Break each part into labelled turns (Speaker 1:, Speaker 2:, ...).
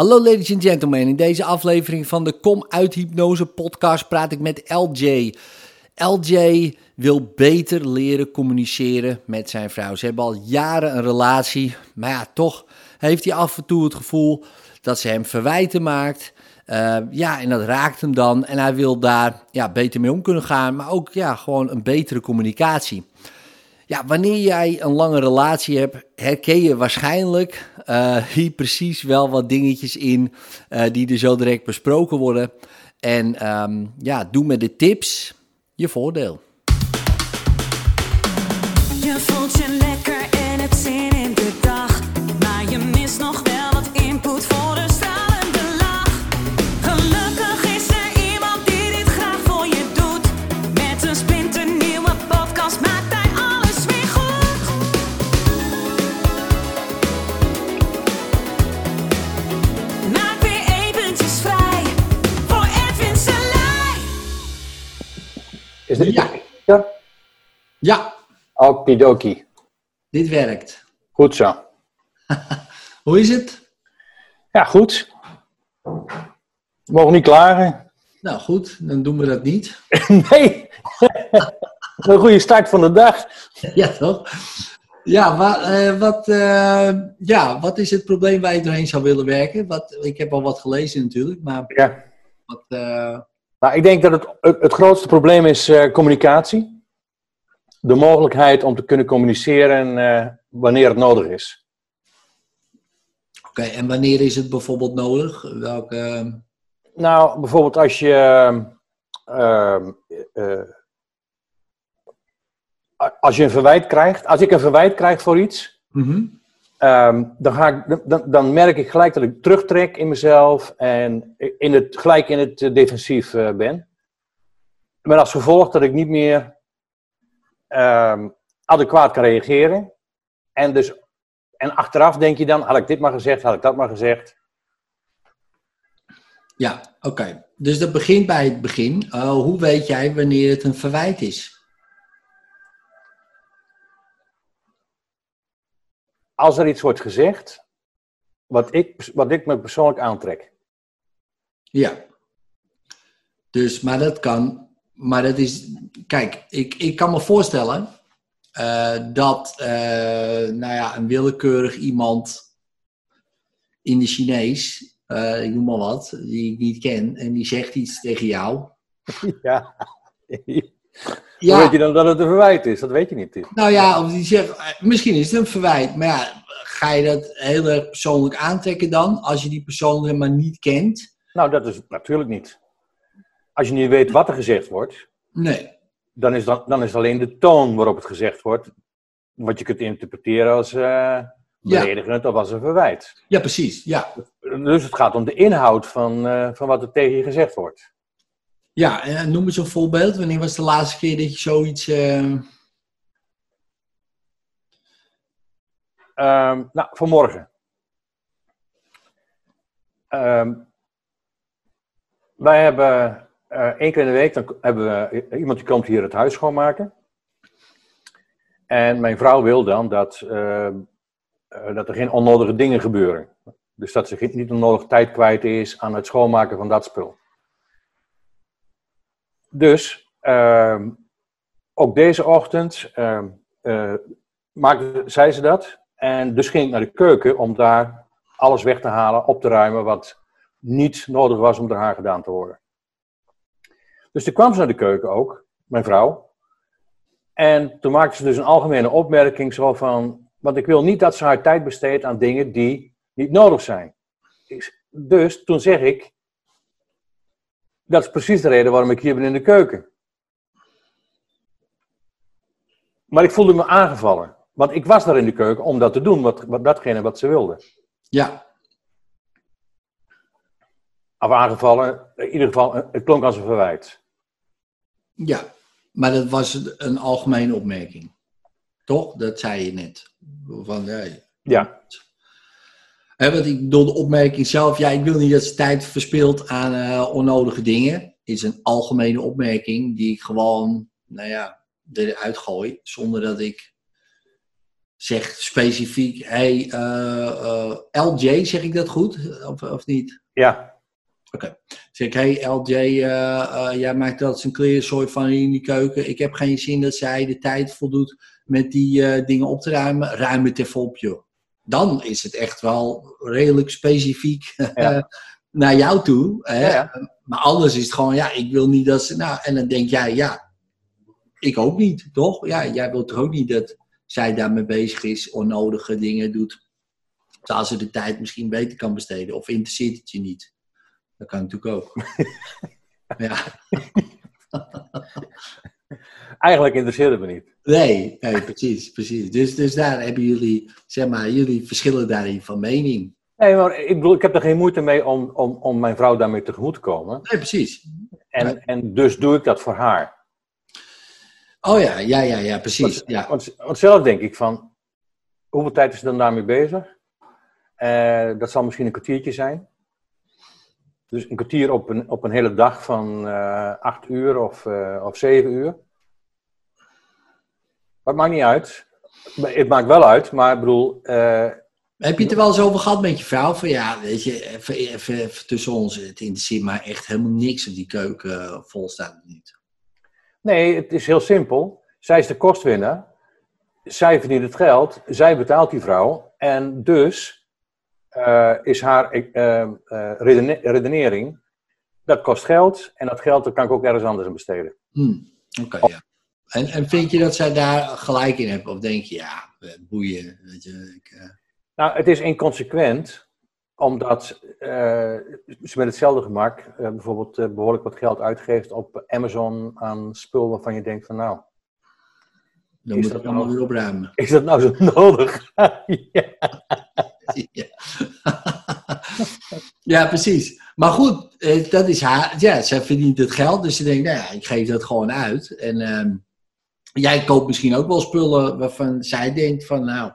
Speaker 1: Hallo ladies and gentlemen, in deze aflevering van de Kom uit Hypnose podcast praat ik met LJ. LJ wil beter leren communiceren met zijn vrouw. Ze hebben al jaren een relatie, maar ja, toch heeft hij af en toe het gevoel dat ze hem verwijten maakt. Uh, ja, en dat raakt hem dan en hij wil daar ja, beter mee om kunnen gaan, maar ook ja, gewoon een betere communicatie. Ja, wanneer jij een lange relatie hebt, herken je waarschijnlijk uh, hier precies wel wat dingetjes in uh, die er zo direct besproken worden. En um, ja, doe met de tips je voordeel.
Speaker 2: Je voelt je lekker en het zin
Speaker 1: Ja.
Speaker 3: ja?
Speaker 1: Ja,
Speaker 3: Okidoki.
Speaker 1: dit werkt.
Speaker 3: Goed zo.
Speaker 1: Hoe is het?
Speaker 3: Ja, goed. We mogen niet klagen.
Speaker 1: Nou goed, dan doen we dat niet.
Speaker 3: Nee. Een goede start van de dag.
Speaker 1: ja, toch? Ja, maar, eh, wat, eh, ja, wat is het probleem waar je doorheen zou willen werken? Wat, ik heb al wat gelezen natuurlijk, maar
Speaker 3: Ja.
Speaker 1: wat, eh,
Speaker 3: Nou, ik denk dat het, het, grootste probleem is eh, communicatie. De mogelijkheid om te kunnen communiceren eh, wanneer het nodig is.
Speaker 1: Oké, en wanneer is het bijvoorbeeld nodig? Welke.
Speaker 3: Nou, bijvoorbeeld als je. ehm, eh, als je een verwijt krijgt. Als ik een verwijt krijg voor iets.
Speaker 1: Mhm.
Speaker 3: Ehm, dan, ga ik, dan, dan merk ik gelijk dat ik terugtrek in mezelf en in het, gelijk in het eh, defensief eh, ben. Met als gevolg dat ik niet meer ehm, adequaat kan reageren. En, dus, en achteraf denk je dan, had ik dit maar gezegd, had ik dat maar gezegd.
Speaker 1: Ja, oké. Dus dat begint bij het begin. Uh, hoe weet jij wanneer het een verwijt is?
Speaker 3: Als er iets wordt gezegd, wat ik, wat ik me persoonlijk aantrek.
Speaker 1: Ja. Dus, maar dat kan. Maar dat is. Kijk, ik, ik kan me voorstellen uh, dat, uh, nou ja, een willekeurig iemand in de Chinees, uh, ik noem maar wat, die ik niet ken, en die zegt iets tegen jou.
Speaker 3: Ja. Ja. Hoe weet je dan dat het een verwijt is? Dat weet je niet.
Speaker 1: Nou ja, of die zegt, misschien is het een verwijt, maar ja, ga je dat heel erg persoonlijk aantrekken dan, als je die persoon helemaal niet kent?
Speaker 3: Nou, dat is natuurlijk niet. Als je niet weet wat er gezegd wordt,
Speaker 1: nee.
Speaker 3: dan, is dan, dan is alleen de toon waarop het gezegd wordt, wat je kunt interpreteren als uh, beledigend ja. of als een verwijt.
Speaker 1: Ja, precies. Ja.
Speaker 3: Dus het gaat om de inhoud van, uh, van wat er tegen je gezegd wordt.
Speaker 1: Ja, en noem eens een voorbeeld. Wanneer was de laatste keer dat je zoiets. Uh...
Speaker 3: Um, nou, vanmorgen. Um, wij hebben uh, één keer in de week, dan hebben we iemand die komt hier het huis schoonmaken. En mijn vrouw wil dan dat, uh, dat er geen onnodige dingen gebeuren. Dus dat ze niet onnodig tijd kwijt is aan het schoonmaken van dat spul. Dus uh, ook deze ochtend uh, uh, maakte, zei ze dat. En dus ging ik naar de keuken om daar alles weg te halen, op te ruimen wat niet nodig was om door haar gedaan te worden. Dus toen kwam ze naar de keuken ook, mijn vrouw. En toen maakte ze dus een algemene opmerking zo van, want ik wil niet dat ze haar tijd besteedt aan dingen die niet nodig zijn. Dus toen zeg ik, dat is precies de reden waarom ik hier ben in de keuken. Maar ik voelde me aangevallen. Want ik was daar in de keuken om dat te doen, wat, wat datgene wat ze wilde.
Speaker 1: Ja.
Speaker 3: Of aangevallen, in ieder geval, het klonk als een verwijt.
Speaker 1: Ja, maar dat was een algemene opmerking. Toch? Dat zei je net. Van, ja.
Speaker 3: ja.
Speaker 1: He, want ik bedoel de opmerking zelf, ja, ik wil niet dat ze tijd verspilt aan uh, onnodige dingen. Is een algemene opmerking die ik gewoon, nou ja, eruit gooi. Zonder dat ik zegt specifiek, hey, eh, eh, LJ, zeg ik dat goed? Of, of niet?
Speaker 3: Ja,
Speaker 1: Zeg ik, hey LJ, eh, eh, jij maakt dat zijn klerenzooi van in die keuken. Ik heb geen zin dat zij de tijd voldoet met die eh, dingen op te ruimen. Ruim het even op, joh. Dan is het echt wel redelijk specifiek
Speaker 3: Ja.
Speaker 1: naar jou toe. Hè?
Speaker 3: Ja.
Speaker 1: Maar anders is het gewoon, ja, ik wil niet dat ze... Nou, en dan denk jij, ja, ik ook niet, toch? Ja, jij wilt toch ook niet dat zij daarmee bezig is, onnodige dingen doet. Terwijl ze de tijd misschien beter kan besteden. Of interesseert het je niet? Dat kan natuurlijk ook. ja,
Speaker 3: eigenlijk interesseert het me niet.
Speaker 1: nee, nee, precies, precies. Dus, dus daar hebben jullie, zeg maar, jullie verschillen daarin van mening.
Speaker 3: Nee, maar ik bedoel, ik heb er geen moeite mee om, om, om mijn vrouw daarmee tegemoet te komen.
Speaker 1: Nee, precies.
Speaker 3: En, en dus doe ik dat voor haar.
Speaker 1: Oh ja, ja, ja, ja, precies.
Speaker 3: Want,
Speaker 1: Ja.
Speaker 3: want, want zelf denk ik van, hoeveel tijd is ze dan daarmee bezig? Eh, dat zal misschien een kwartiertje zijn. Dus een kwartier op een, op een hele dag van eh acht uur of, eh, of zeven uur. Maar het maakt niet uit. Het maakt wel uit, maar ik bedoel, eh,
Speaker 1: Heb je het er wel eens over gehad met je vrouw? Van ja, weet je, even, even, even tussen ons, het interesseert mij echt helemaal niks of die keuken vol staat of niet.
Speaker 3: Nee, het is heel simpel. Zij is de kostwinner. Zij verdient het geld. Zij betaalt die vrouw. En dus eh, is haar eh, eh, redene- redenering. Dat kost geld. En dat geld dat kan ik ook ergens anders aan besteden.
Speaker 1: Hm, Oké, ja. En, en vind je dat zij daar gelijk in heeft? Of denk je, ja, eh, boeien, weet je. Ik,
Speaker 3: Nou, het is inconsequent. Omdat ze met hetzelfde gemak bijvoorbeeld eh, behoorlijk wat geld uitgeeft op Amazon aan spul waarvan je denkt van nou,
Speaker 1: dan
Speaker 3: Is
Speaker 1: moet
Speaker 3: dat
Speaker 1: allemaal
Speaker 3: nou-
Speaker 1: weer opruimen.
Speaker 3: is dat nou zo nodig? ja.
Speaker 1: ja. ja, precies. Maar goed, eh, dat is haar. Ja, zij verdient het geld, dus ze denkt, nou ja, ik geef dat gewoon uit. En ehm, jij koopt misschien ook wel spullen waarvan zij denkt van, nou,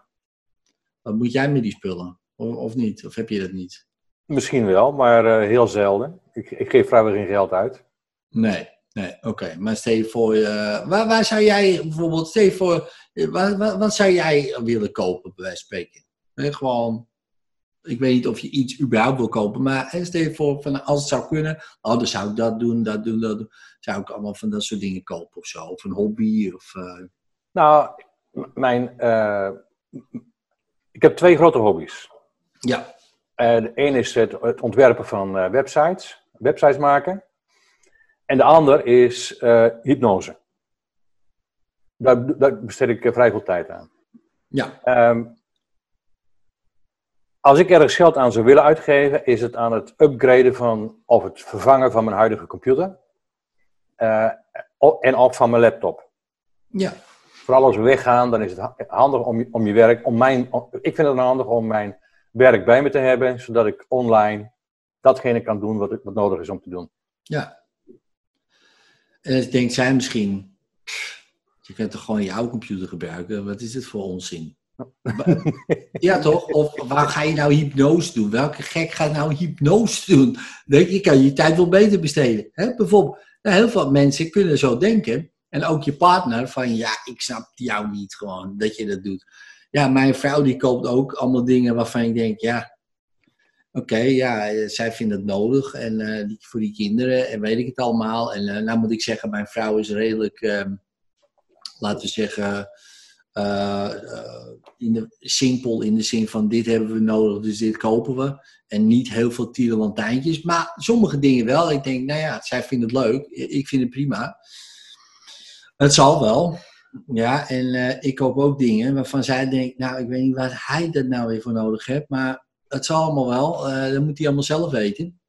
Speaker 1: wat moet jij met die spullen? Of, of niet? Of heb je dat niet?
Speaker 3: Misschien wel, maar eh, heel zelden. Ik, ik geef vrijwel geen geld uit.
Speaker 1: Nee, nee, oké. Maar stel je voor, eh, waar, waar zou jij bijvoorbeeld, stel je voor, waar, waar- wat zou jij willen kopen, bij wijze van spreken? Eh, gewoon, ik weet niet of je iets überhaupt wil kopen, maar stel je voor, van, als het zou kunnen, oh, dan zou ik dat doen, dat doen, dat doen. Zou ik allemaal van dat soort dingen kopen of zo, of een hobby, of... eh,
Speaker 3: Nou, mijn, eh, ik heb twee grote hobby's.
Speaker 1: ja,
Speaker 3: Eh, de een is het, het ontwerpen van websites, websites maken. En de ander is hypnose. Daar, daar besteed ik vrij veel tijd aan.
Speaker 1: ja,
Speaker 3: Ehm, als ik ergens geld aan zou willen uitgeven, is het aan het upgraden van, of het vervangen van mijn huidige computer. Eh, en ook van mijn laptop.
Speaker 1: ja,
Speaker 3: Vooral als we weggaan, dan is het ha- handig om, je- om je werk, om mijn, om- ik vind het handig om mijn werk bij me te hebben, zodat ik online datgene kan doen wat, ik- wat nodig is om te doen.
Speaker 1: ja. En dan denkt zij misschien, "Pff, je kunt toch gewoon je oude computer gebruiken, wat is dit voor onzin? Ja, toch? Of waar ga je nou hypnose doen? Welke gek gaat nou hypnose doen? Denk je, kan je tijd wel beter besteden. Hè? Bijvoorbeeld, nou, heel veel mensen kunnen zo denken. En ook je partner van, ja, ik snap jou niet gewoon dat je dat doet. Ja, mijn vrouw die koopt ook allemaal dingen waarvan ik denk, ja, oké, ja, zij vindt het nodig. En eh, voor die kinderen en weet ik het allemaal. En eh, nou moet ik zeggen, mijn vrouw is redelijk, ehm, laten we zeggen, eh, in de, simpel in de zin van dit hebben we nodig, dus dit kopen we. En niet heel veel tierenlantijntjes, maar sommige dingen wel. Ik denk, nou ja, zij vindt het leuk, ik vind het prima. Het zal wel. Ja, en eh, ik koop ook dingen waarvan zij denkt, nou, ik weet niet wat hij dat nou weer voor nodig heeft, maar het zal allemaal wel. eh dat moet hij allemaal zelf weten.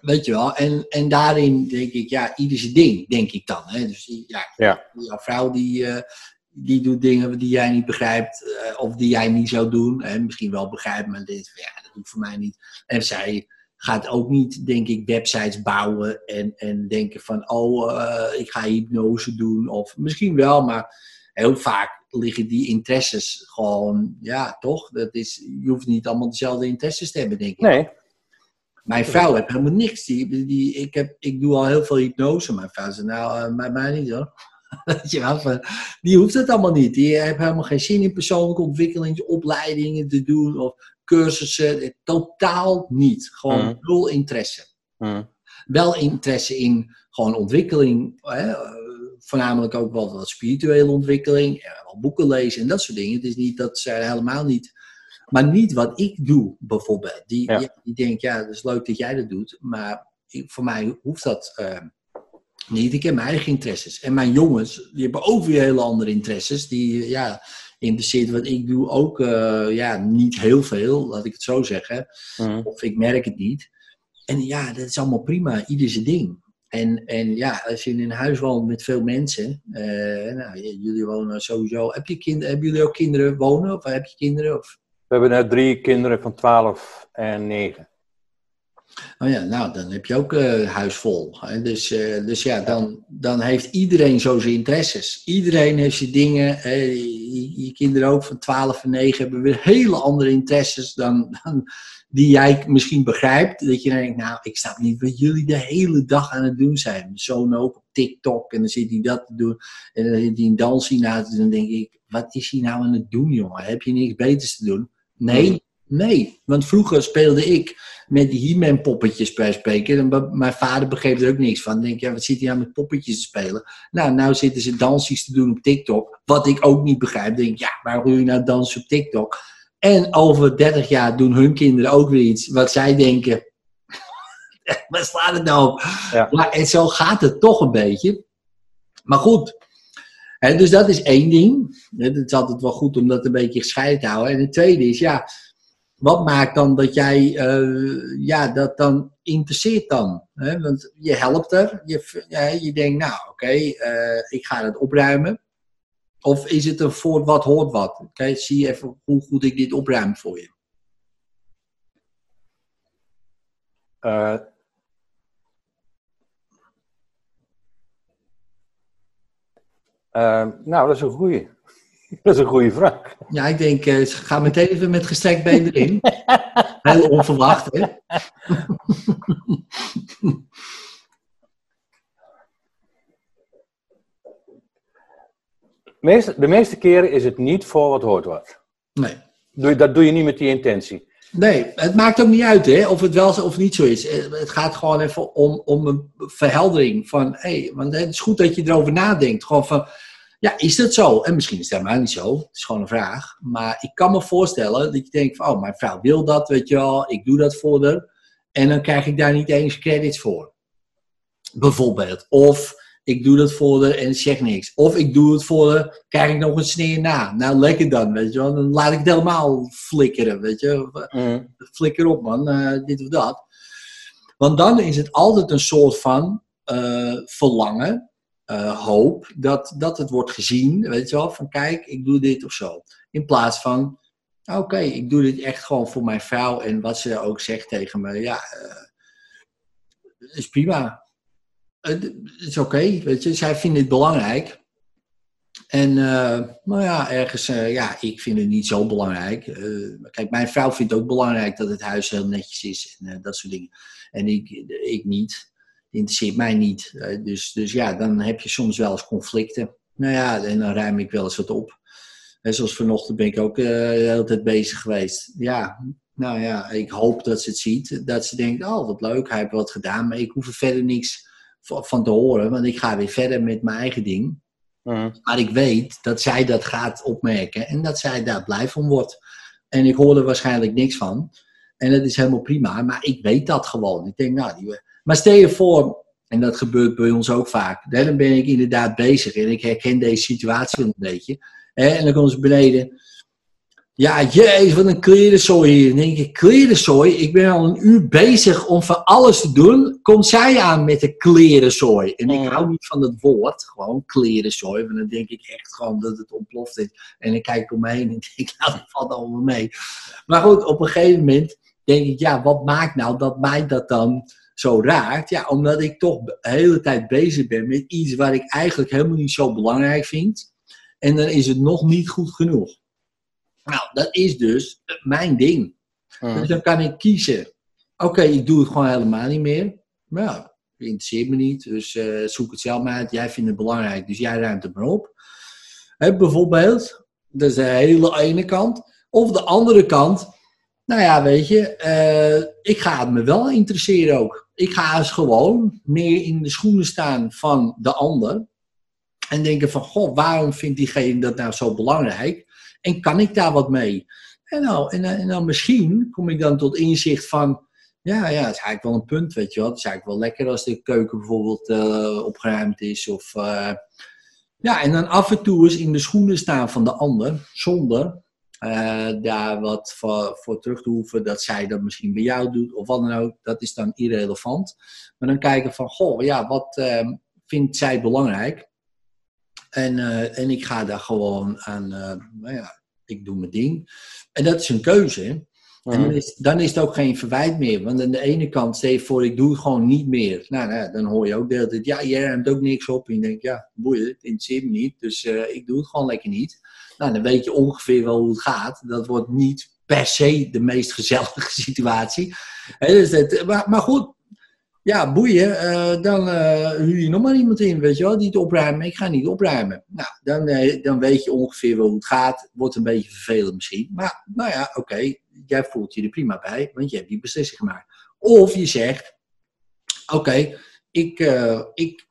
Speaker 1: Weet je wel. En, en daarin denk ik, ja, ieder zijn ding, denk ik dan. Hè? Dus ja,
Speaker 3: Ja.
Speaker 1: jouw vrouw die, die doet dingen die jij niet begrijpt, eh, of die jij niet zou doen. En misschien wel begrijpt, maar van, ja, dat doet voor mij niet. En zij gaat ook niet, denk ik, websites bouwen en, en denken van, oh, eh, ik ga hypnose doen. Of misschien wel, maar heel vaak liggen die interesses gewoon, ja, toch? Dat is, je hoeft niet allemaal dezelfde interesses te hebben, denk ik.
Speaker 3: Nee,
Speaker 1: Mijn vrouw heeft helemaal niks. Die, die, ik, heb, ik doe al heel veel hypnose. Mijn vrouw zegt, nou, eh, bij mij niet hoor. Weet je wel, van, die hoeft het allemaal niet. Die heeft helemaal geen zin in persoonlijke ontwikkelingsopleidingen te doen of cursussen. Eh, Totaal niet. Gewoon
Speaker 3: Mhm.
Speaker 1: nul interesse.
Speaker 3: Hm.
Speaker 1: Wel interesse in gewoon ontwikkeling. Hè, voornamelijk ook wel wat spirituele ontwikkeling. eh, wel boeken lezen en dat soort dingen. Het is niet dat ze helemaal niet. Maar niet wat ik doe, bijvoorbeeld. Die,
Speaker 3: Ja.
Speaker 1: die, die denkt, ja, dat is leuk dat jij dat doet. Maar ik- voor mij hoeft dat eh, niet. Ik heb mijn eigen interesses. En mijn jongens, die hebben ook weer hele andere interesses. Die, ja, interesseert wat ik doe ook eh, ja, niet heel veel, laat ik het zo zeggen.
Speaker 3: Hm.
Speaker 1: Of ik merk het niet. En ja, dat is allemaal prima. Ieder zijn ding. En, en ja, als je in een huis woont met veel mensen. eh, nou, jullie wonen sowieso. Heb je kind, hebben jullie ook kinderen wonen? Of heb je kinderen? Of,
Speaker 3: We hebben net drie kinderen van 12 en 9.
Speaker 1: Oh ja, nou, dan heb je ook eh huis vol. Hè? Dus, eh, dus ja, dan, dan heeft iedereen zo zijn interesses. Iedereen heeft zijn dingen. je, kinderen ook van 12 en 9 hebben weer hele andere interesses dan, dan die jij misschien begrijpt. Dat je denkt, nou, ik snap niet wat jullie de hele dag aan het doen zijn. Mijn zoon ook op TikTok en dan zit hij dat te doen. En dan zit hij een dansje na te doen. Dan denk ik, wat is hij nou aan het doen, jongen? Heb je niks beters te doen? Nee, nee. Want vroeger speelde ik met die He-Man poppetjes bij spreken. En mijn vader begreep er ook niks van. Dan denk ja, wat zit hij nou met poppetjes te spelen? Nou, nou zitten ze dansjes te doen op TikTok. Wat ik ook niet begrijp. Dan denk ja, waarom doe je nou dansen op TikTok? En over 30 jaar doen hun kinderen ook weer iets wat zij denken. Waar slaat het nou op?
Speaker 3: Ja.
Speaker 1: Maar en zo gaat het toch een beetje. Maar goed. Hè, dus dat is één ding. Het is altijd wel goed om dat een beetje gescheiden te houden. En het tweede is, ja, wat maakt dan dat jij, eh, ja, dat dan interesseert dan? Hè? Want je helpt er. Je, ja, je denkt, nou, oké, eh, ik ga het opruimen. Of is het een voor wat hoort wat? Oké, zie even hoe goed ik dit opruim voor je.
Speaker 3: Eh, nou, dat is een goeie. Dat is een goede vraag.
Speaker 1: Ja, ik denk, eh, ga meteen even met gestrekt been erin. Heel onverwacht, hè?
Speaker 3: De meeste keren is het niet voor wat hoort wat.
Speaker 1: Nee.
Speaker 3: Dat doe je niet met die intentie.
Speaker 1: Nee, het maakt ook niet uit hè, of het wel zo of niet zo is. Eh, Het gaat gewoon even om, om een verheldering van, hé, want het is goed dat je erover nadenkt. Gewoon van, ja, is dat zo? En misschien is het helemaal niet zo, het is gewoon een vraag. Maar ik kan me voorstellen dat je denkt van, oh, mijn vrouw wil dat, weet je wel, ik doe dat voor haar. En dan krijg ik daar niet eens credits voor. Bijvoorbeeld. Of ik doe dat voor haar en zeg niks. Of ik doe het voor haar, krijg ik nog een sneer na. Nou, lekker dan, weet je wel. Dan laat ik het helemaal flikkeren, weet je
Speaker 3: Hm.
Speaker 1: flikker op man, eh, dit of dat. Want dan is het altijd een soort van eh, verlangen, eh, hoop, dat, dat het wordt gezien, weet je wel, van kijk, ik doe dit of zo. In plaats van, oké, ik doe dit echt gewoon voor mijn vrouw en wat ze ook zegt tegen me, ja, eh, is prima. Het is oké, weet je, zij vindt het belangrijk. En eh, nou ja, ergens, eh, ja, ik vind het niet zo belangrijk. Eh, kijk, mijn vrouw vindt ook belangrijk dat het huis heel netjes is en eh, dat soort dingen. En ik, ik niet. Interesseert mij niet. Eh, dus, dus ja, dan heb je soms wel eens conflicten. Nou ja, en dan ruim ik wel eens wat op. En zoals vanochtend ben ik ook eh, de hele tijd bezig geweest. Ja, nou ja, ik hoop dat ze het ziet. Dat ze denkt, oh wat leuk, hij heeft wat gedaan. Maar ik hoef er verder niks van te horen. Want ik ga weer verder met mijn eigen ding.
Speaker 3: Hm.
Speaker 1: Maar ik weet dat zij dat gaat opmerken en dat zij daar blij van wordt. En ik hoor er waarschijnlijk niks van. En dat is helemaal prima, maar ik weet dat gewoon. Ik denk, nou, die... maar stel je voor, en dat gebeurt bij ons ook vaak. Hè, dan ben ik inderdaad bezig en ik herken deze situatie een beetje. Hè, en dan komen ze beneden. Ja, jezus, wat een klerenzooi hier. Dan denk ik, klerenzooi? Ik ben al een uur bezig om van alles te doen. Komt zij aan met de klerenzooi? En ik
Speaker 3: Mhm.
Speaker 1: hou niet van dat woord, gewoon klerenzooi. Want dan denk ik echt gewoon dat het ontploft is. En dan kijk ik om me heen en denk, nou, dat valt allemaal mee. Maar goed, op een gegeven moment denk ik, ja, wat maakt nou dat mij dat dan zo raakt? Ja, omdat ik toch de hele tijd bezig ben met iets waar ik eigenlijk helemaal niet zo belangrijk vind. En dan is het nog niet goed genoeg. Nou, dat is dus mijn ding.
Speaker 3: Hm.
Speaker 1: Dus dan kan ik kiezen. Oké, ik doe het gewoon helemaal niet meer. Maar ja, interesseert me niet. Dus eh, zoek het zelf maar uit. Jij vindt het belangrijk, dus jij ruimt het maar op. Hè, bijvoorbeeld, dat is de hele ene kant. Of de andere kant, nou ja, weet je, eh, ik ga het me wel interesseren ook. Ik ga eens gewoon meer in de schoenen staan van de ander. En denken van, goh, waarom vindt diegene dat nou zo belangrijk? En kan ik daar wat mee? En, nou, en, en dan misschien kom ik dan tot inzicht van, ja, ja, het is eigenlijk wel een punt, weet je wel. Het is eigenlijk wel lekker als de keuken bijvoorbeeld eh, opgeruimd is. Of, eh, ja, en dan af en toe eens in de schoenen staan van de ander, zonder eh, daar wat voor, voor terug te hoeven dat zij dat misschien bij jou doet of wat dan ook. Dat is dan irrelevant. Maar dan kijken van, goh, ja, wat ehm, vindt zij belangrijk? En, eh, en ik ga daar gewoon aan, eh, nou ja, ik doe mijn ding. En dat is een keuze. En dan is, dan is het ook geen verwijt meer. Want aan de ene kant, stel je voor, ik doe het gewoon niet meer. Nou, nou, dan hoor je ook de hele tijd, ja, jij ruimt ook niks op. En je denkt, ja, boeien, het interesseert me niet. Dus ik doe het gewoon lekker niet. Nou, dan weet je ongeveer wel hoe het gaat. Dat wordt niet per se de meest gezellige situatie. Dus maar, maar goed, ja, boeien. eh, dan eh, huur je nog maar iemand in, weet je wel, die het opruimen. Ik ga niet opruimen. Nou, dan, eh, dan weet je ongeveer wel hoe het gaat. Wordt een beetje vervelend misschien. Maar, nou ja, oké. Jij voelt je er prima bij, want je hebt die beslissing gemaakt. Of je zegt, oké, ik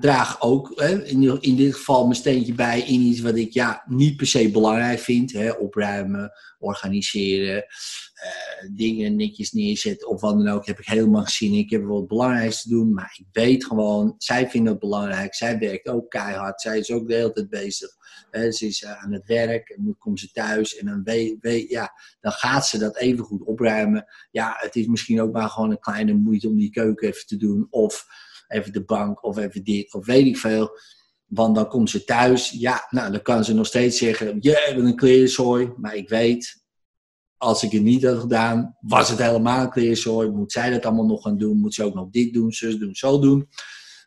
Speaker 1: draag ook hè, in, in dit geval mijn steentje bij in iets wat ik ja, niet per se belangrijk vind. Hè, opruimen, organiseren, eh, dingen netjes neerzetten of wat dan ook. Heb ik helemaal gezien. Ik heb wel het belangrijkste te doen, maar ik weet gewoon, zij vindt het belangrijk. Zij werkt ook keihard. Zij is ook de hele tijd bezig. Hè, ze is eh, aan het werk en dan komt ze thuis en dan, weet, ja, dan gaat ze dat even goed opruimen. Ja, het is misschien ook maar gewoon een kleine moeite om die keuken even te doen. Of even de bank of even dit of weet ik veel. Want dan komt ze thuis. Ja, nou, dan kan ze nog steeds zeggen: Je hebt een klerenzooi. Maar ik weet, als ik het niet had gedaan, was het helemaal een klerenzooi. Moet zij dat allemaal nog gaan doen? Moet ze ook nog dit doen, zus doen, zo doen?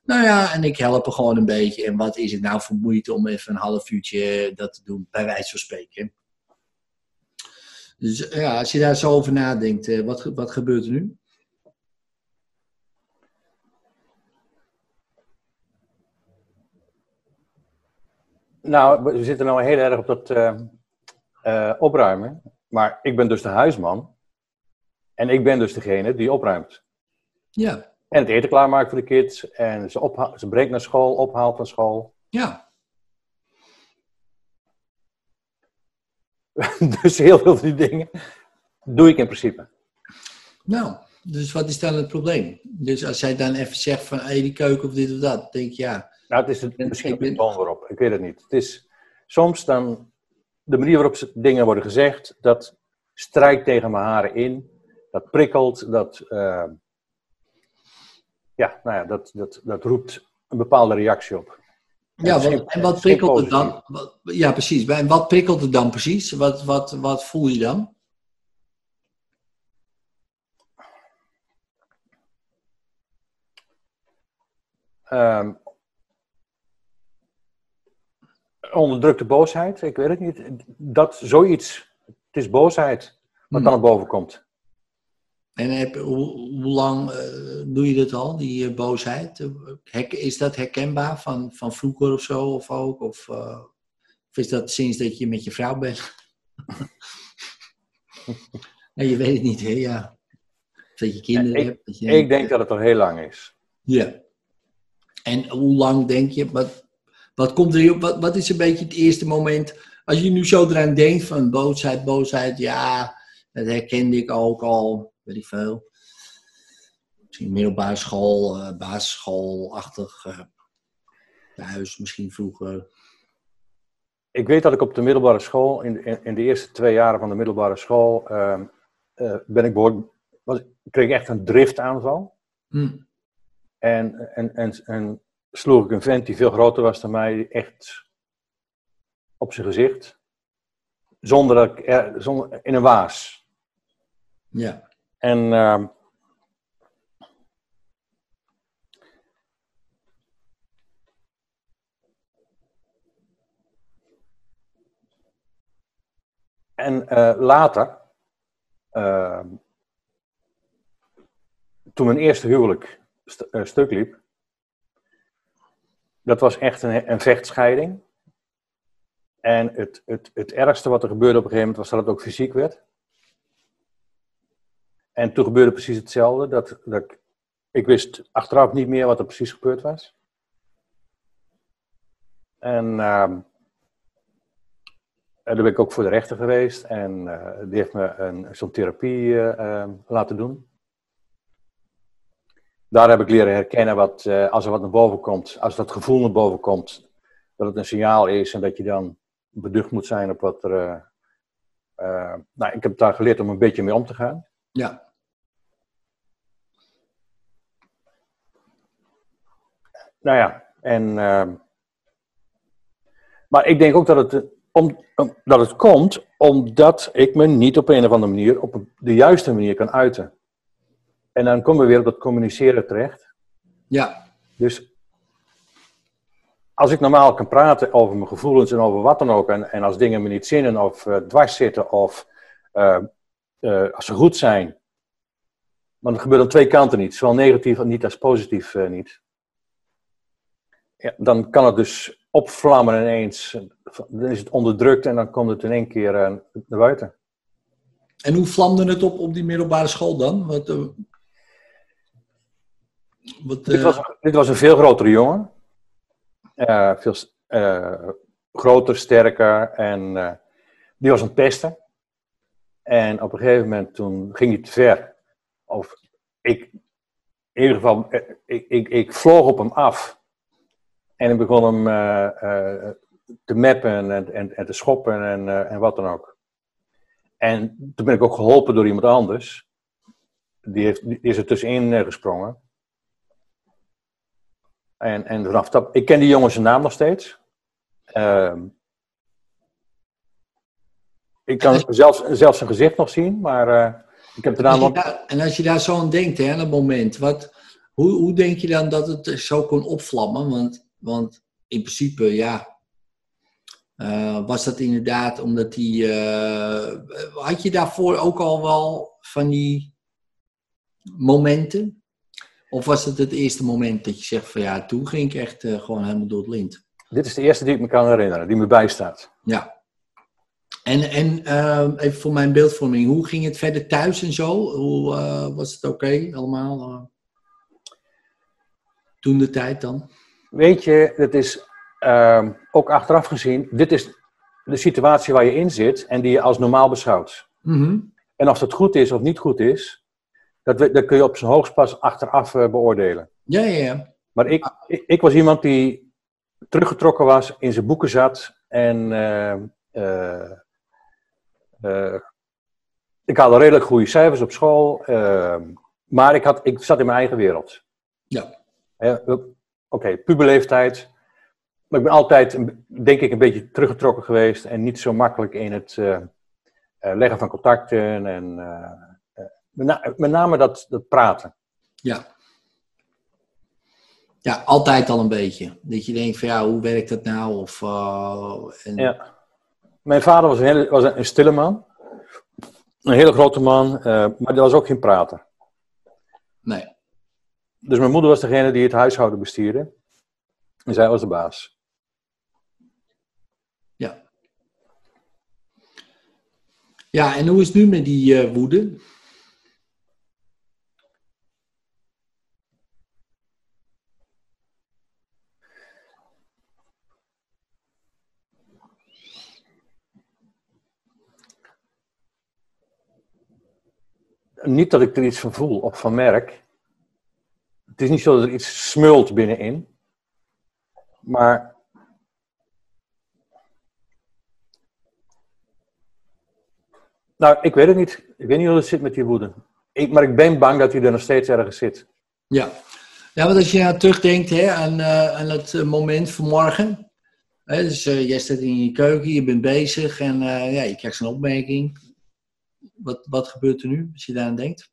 Speaker 1: Nou ja, en ik help er gewoon een beetje. En wat is het nou voor moeite om even een half uurtje dat te doen, bij wijze van spreken. Dus ja, als je daar zo over nadenkt, eh, wat, wat gebeurt er nu?
Speaker 3: Nou, we zitten nou heel erg op dat eh, eh, opruimen. Maar ik ben dus de huisman. En ik ben dus degene die opruimt.
Speaker 1: Ja,
Speaker 3: En het eten klaarmaakt voor de kids. En ze, opha- ze brengt naar school, ophaalt van school.
Speaker 1: ja.
Speaker 3: dus heel veel van die dingen doe ik in principe.
Speaker 1: Nou, dus wat is dan het probleem? Dus als jij dan even zegt van, hé, die keuken of dit of dat, denk je, ja,
Speaker 3: Nou, het is het, misschien
Speaker 1: ik ben-
Speaker 3: de toon waarop. Ik weet het niet. Het is soms dan de manier waarop ze- dingen worden gezegd, dat strijkt tegen mijn haren in. Dat prikkelt, dat, eh, ja, nou ja, dat, dat, dat roept een bepaalde reactie op.
Speaker 1: ja wat, en wat prikkelt het dan? Wat, ja, precies. En wat prikkelt het dan precies? Wat, wat, wat voel je dan?
Speaker 3: Ehm, onderdrukte boosheid, ik weet het niet. Dat zoiets, het is boosheid wat dan naar boven komt.
Speaker 1: En heb, hoe, hoe lang eh, doe je dat al, die eh, boosheid? Hek, is dat herkenbaar van, van vroeger of zo? Of, ook? Of, eh, of is dat sinds dat je met je vrouw bent? nee, je weet het niet, hè? Ja. Of dat je kinderen
Speaker 3: ik-
Speaker 1: hebt. Je,
Speaker 3: Ik denk dat het al heel lang is.
Speaker 1: Ja. En hoe lang denk je, wat, wat, komt er, wat, wat is een beetje het eerste moment, als je nu zo eraan denkt van boosheid, boosheid, ja, dat herkende ik ook al, weet ik veel. Misschien middelbare school, eh basisschoolachtig, eh, thuis misschien vroeger.
Speaker 3: Ik weet dat ik op de middelbare school, in, in, in de eerste twee jaren van de middelbare school, ehm, eh, ben ik behoorlijk, was, kreeg ik echt een driftaanval.
Speaker 1: Hm.
Speaker 3: En, en, en, en sloeg ik een vent die veel groter was dan mij echt op zijn gezicht. Zonder dat ik, er- zonder, in een waas.
Speaker 1: Ja.
Speaker 3: En ehm, en eh, later, ehm, toen mijn eerste huwelijk st- eh, stuk liep. Dat was echt een, een vechtscheiding. En het, het, het ergste wat er gebeurde op een gegeven moment was dat het ook fysiek werd. En toen gebeurde precies hetzelfde. Dat, dat ik, wist achteraf niet meer wat er precies gebeurd was. En ehm, en daar ben ik ook voor de rechter geweest. En eh, die heeft me zo'n therapie eh, ehm, laten doen. Daar heb ik leren herkennen wat, eh, als er wat naar boven komt, als dat gevoel naar boven komt, dat het een signaal is en dat je dan beducht moet zijn op wat er. eh, eh, nou, ik heb daar geleerd om een beetje mee om te gaan.
Speaker 1: Ja.
Speaker 3: Nou ja, en. maar ik denk ook dat het, om, om- dat het komt omdat ik me niet op een of andere manier, op de juiste manier kan uiten. En dan komen we weer op dat communiceren terecht.
Speaker 1: Ja.
Speaker 3: Dus als ik normaal kan praten over mijn gevoelens en over wat dan ook, en, en als dingen me niet zinnen of eh, dwars zitten of eh, eh, als ze goed zijn, maar dat gebeurt aan twee kanten niet, zowel negatief niet als positief niet. Ja, dan kan het dus opvlammen ineens, dan is het onderdrukt en dan komt het in één keer naar buiten.
Speaker 1: En hoe vlamde het op op die middelbare school dan? Eh, wat,
Speaker 3: Dit
Speaker 1: eh,
Speaker 3: was, dit was een veel grotere jongen. Eh, veel eh, groter, sterker. En eh, die was een pesten. En op een gegeven moment toen ging hij te ver. Of ik, in ieder geval, eh, ik, ik, ik vloog op hem af. En ik begon hem eh, eh, te meppen en, en, en te schoppen en, eh, en wat dan ook. En toen ben ik ook geholpen door iemand anders. Die, heeft, die is er tussenin eh, gesprongen. En, en vanaf dat, ik ken die jongen zijn naam nog steeds. Ehm, ik kan zelfs, zelfs zijn gezicht nog zien, maar eh, ik heb de naam nog.
Speaker 1: daar- en als je daar zo aan denkt, hè, dat moment, wat, hoe, hoe denk je dan dat het zo kon opvlammen? Want, want in principe, ja, eh, was dat inderdaad omdat die. eh, had je daarvoor ook al wel van die momenten? Of was het het eerste moment dat je zegt van ja, toen ging ik echt eh, gewoon helemaal door het lint?
Speaker 3: Dit is de eerste die ik me kan herinneren, die me bijstaat.
Speaker 1: Ja. En, en ehm, even voor mijn beeldvorming, hoe ging het verder thuis en zo? Hoe eh, was het oké allemaal? eh? toen de tijd dan?
Speaker 3: Weet je, het is ehm, ook achteraf gezien, dit is de situatie waar je in zit en die je als normaal beschouwt.
Speaker 1: Mhm.
Speaker 3: En of dat goed is of niet goed is, dat, dat kun je op zijn hoogst pas achteraf eh, beoordelen.
Speaker 1: Ja, ja, ja.
Speaker 3: Maar ik, ik, ik was iemand die teruggetrokken was, in zijn boeken zat en eh, eh, eh, ik haalde redelijk goede cijfers op school, eh, maar ik, had, ik zat in mijn eigen wereld.
Speaker 1: Ja.
Speaker 3: Oké, puberleeftijd, maar ik ben altijd, denk ik, een beetje teruggetrokken geweest en niet zo makkelijk in het leggen van contacten en met, na- met name dat, dat praten.
Speaker 1: Ja. Ja, altijd al een beetje. Dat je denkt van ja, hoe werkt dat nou? Of, eh, en,
Speaker 3: Ja. Mijn vader was een, hele, was een, stille man. Een hele grote man, eh, maar die was ook geen prater.
Speaker 1: Nee.
Speaker 3: Dus mijn moeder was degene die het huishouden bestierde. En zij was de baas.
Speaker 1: Ja. Ja, en hoe is het nu met die eh, woede?
Speaker 3: Niet dat ik er iets van voel of van merk. Het is niet zo dat er iets smult binnenin. Maar. Nou, ik weet het niet. Ik weet niet hoe het zit met die woede. Ik, maar ik ben bang dat hij er nog steeds ergens zit.
Speaker 1: Ja. Ja, want als je nou terugdenkt hè, aan, eh, aan het eh, moment vanmorgen. Hè, dus eh, jij staat in je keuken, je bent bezig en ja, je krijgt zo'n opmerking. Wat, wat gebeurt er nu als je daaraan denkt?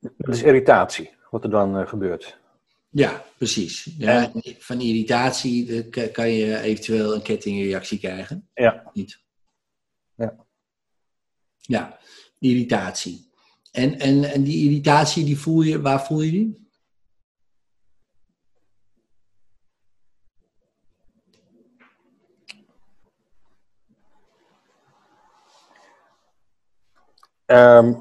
Speaker 3: Dat is irritatie, wat er dan eh, gebeurt.
Speaker 1: Ja, precies. Ja, van irritatie ka- kan je eventueel een kettingreactie krijgen.
Speaker 3: Ja.
Speaker 1: Niet?
Speaker 3: Ja.
Speaker 1: Ja. irritatie. En, en, en die irritatie, die voel je, waar voel je die?
Speaker 3: Ehm,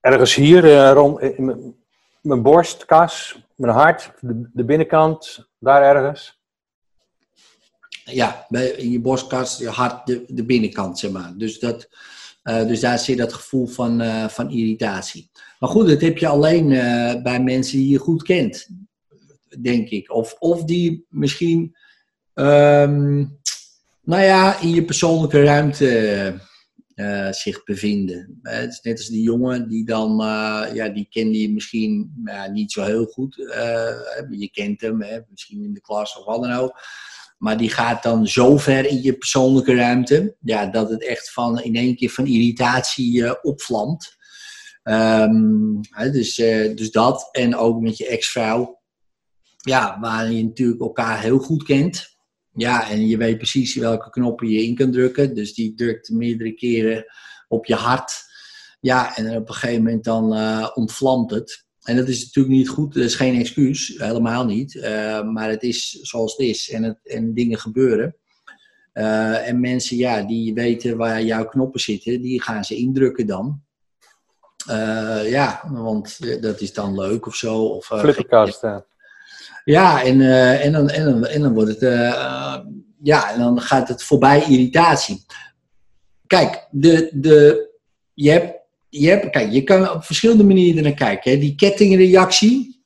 Speaker 3: ergens hier, eh, rond in mijn- borstkas, mijn hart, de, binnenkant, daar ergens.
Speaker 1: Ja, in je borstkas, je hart, de, binnenkant, zeg maar. Dus, dat, eh, dus daar zit dat gevoel van, eh, van irritatie. Maar goed, dat heb je alleen bij mensen die je goed kent, denk ik. Of, of die misschien, ehm, nou ja, in je persoonlijke ruimte eh, zich bevinden. Eh, het is net als die jongen die dan, eh, ja, die kende je misschien niet zo heel goed. je kent hem, hè, misschien in de klas of wat dan ook. Maar die gaat dan zo ver in je persoonlijke ruimte, ja, dat het echt van in één keer van irritatie opvlamt. Ehm, dus, dus dat. En ook met je ex-vrouw. Ja, waar je natuurlijk elkaar heel goed kent. Ja, en je weet precies welke knoppen je in kan drukken. Dus die drukt meerdere keren op je hart. Ja, en op een gegeven moment dan eh, ontvlamt het. En dat is natuurlijk niet goed, dat is geen excuus, helemaal niet. Eh, maar het is zoals het is en, het, en dingen gebeuren. Eh, en mensen, ja, die weten waar jouw knoppen zitten, die gaan ze indrukken dan. Ja, want dat is dan leuk of zo. Of,
Speaker 3: Flipperkast. eh.
Speaker 1: Ja, en, eh, en, dan, en, dan, en dan wordt het, eh, ja, en dan gaat het voorbij irritatie. Kijk, de, de, je, hebt, je, hebt, kijk, je kan op verschillende manieren naar kijken. Hè. Die kettingreactie,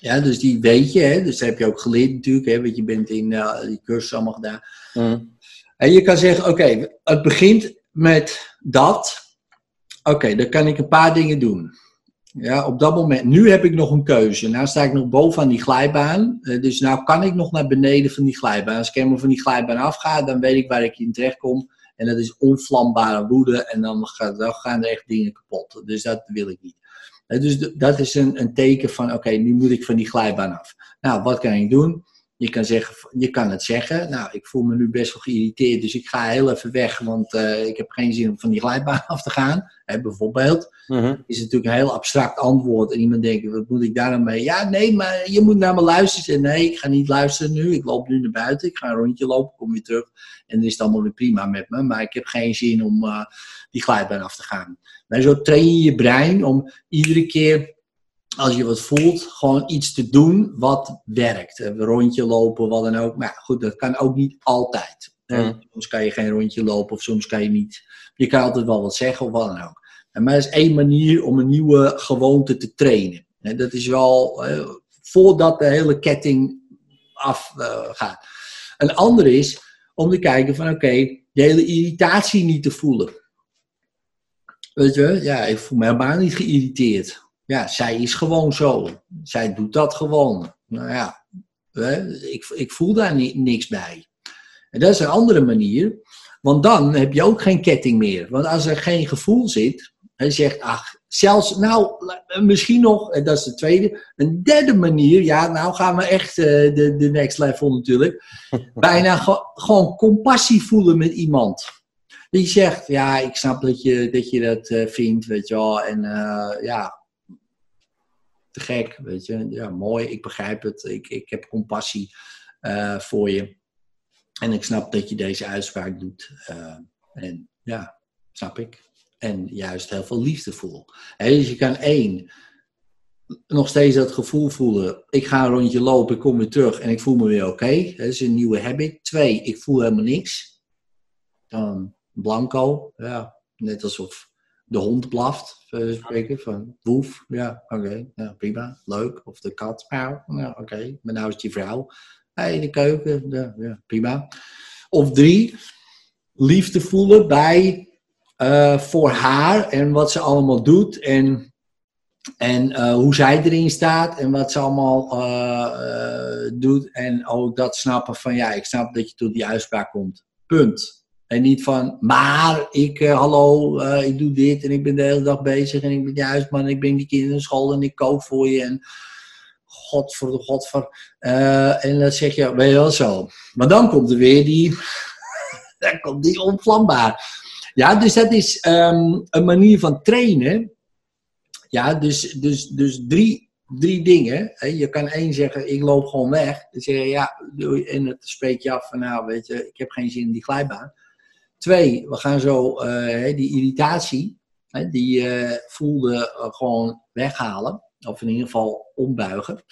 Speaker 1: ja, dus die weet je, hè, dus dat heb je ook geleerd natuurlijk, hè, want je bent in eh, die cursus allemaal gedaan.
Speaker 3: Mm.
Speaker 1: En je kan zeggen, oké, het begint met dat. Oké, dan kan ik een paar dingen doen. Ja, op dat moment. Nu heb ik nog een keuze. Nou sta ik nog bovenaan die glijbaan. Eh, dus nou kan ik nog naar beneden van die glijbaan. Als ik helemaal van die glijbaan afga, dan weet ik waar ik in terecht kom. En dat is onvlambare woede. En dan, gaan er echt dingen kapot. Dus dat wil ik niet. Eh, Dus dat is een, een teken van, oké, nu moet ik van die glijbaan af. Nou, wat kan ik doen? Je kan, zeggen, je kan het zeggen. Nou, ik voel me nu best wel geïrriteerd, dus ik ga heel even weg, want eh, ik heb geen zin om van die glijbaan af te gaan. Hè, bijvoorbeeld
Speaker 3: Mhm.
Speaker 1: is natuurlijk een heel abstract antwoord. En iemand denkt, wat moet ik daar dan mee? Ja, nee, maar je moet naar me luisteren. Nee, ik ga niet luisteren nu. Ik loop nu naar buiten. Ik ga een rondje lopen, kom weer terug. En dan is het allemaal weer prima met me. Maar ik heb geen zin om eh, die glijbaan af te gaan. Maar zo train je je brein om iedere keer, als je wat voelt, gewoon iets te doen wat werkt. Een rondje lopen, wat dan ook. Maar goed, dat kan ook niet altijd.
Speaker 3: Mm.
Speaker 1: Soms kan je geen rondje lopen of soms kan je niet. Je kan altijd wel wat zeggen of wat dan ook. En Maar dat is één manier om een nieuwe gewoonte te trainen. En dat is wel eh, voordat de hele ketting afgaat. een andere is om te kijken van oké, de hele irritatie niet te voelen. Weet je, ja, ik voel me helemaal niet geïrriteerd. Ja, zij is gewoon zo. Zij doet dat gewoon. Nou ja, hè, ik, ik voel daar ni- niks bij. En dat is een andere manier. Want dan heb je ook geen ketting meer. Want als er geen gevoel zit, hij zegt, ach, zelfs, nou, misschien nog, en dat is de tweede, een derde manier, ja, nou gaan we echt eh, de, de next level natuurlijk, bijna ge- gewoon compassie voelen met iemand. Die zegt, ja, ik snap dat je dat, je dat eh, vindt, weet je wel, en eh, ja, te gek, weet je, ja, mooi, ik begrijp het, ik, ik heb compassie eh, voor je. En ik snap dat je deze uitspraak doet. eh, en ja, snap ik. En juist heel veel liefde voel. Dus je kan één, nog steeds dat gevoel voelen. Ik ga een rondje lopen, ik kom weer terug en ik voel me weer oké. Dat is een nieuwe habit. Twee, ik voel helemaal niks. Dan blanco, ja, net alsof de hond blaft, uh, spreken, van woef, ja, oké, ja, prima, leuk. Of de kat, pauw, ja, oké, maar nou is je vrouw. Hey, de keuken, ja, ja, prima. Of drie, liefde voelen bij, uh, voor haar en wat ze allemaal doet en, en uh, hoe zij erin staat en wat ze allemaal doet. En ook dat snappen van, ja, ik snap dat je tot die uitspraak komt. Punt. En niet van, maar ik, uh, hallo, uh, ik doe dit en ik ben de hele dag bezig en ik ben juist man, ik breng die kinderen school en ik kook voor je en god voor de god voor. Uh, en dan zeg je, ben je wel zo. Maar dan komt er weer die, dan komt die onvlambaar. Ja, dus dat is ehm, een manier van trainen. Ja, dus, dus, dus drie, drie dingen. Je kan één zeggen, ik loop gewoon weg. Dan zeg je, ja, en het spreek je af van, nou, weet je, ik heb geen zin in die glijbaan. Twee, we gaan zo eh, die irritatie, die je voelde, eh, gewoon weghalen. Of in ieder geval ombuigen.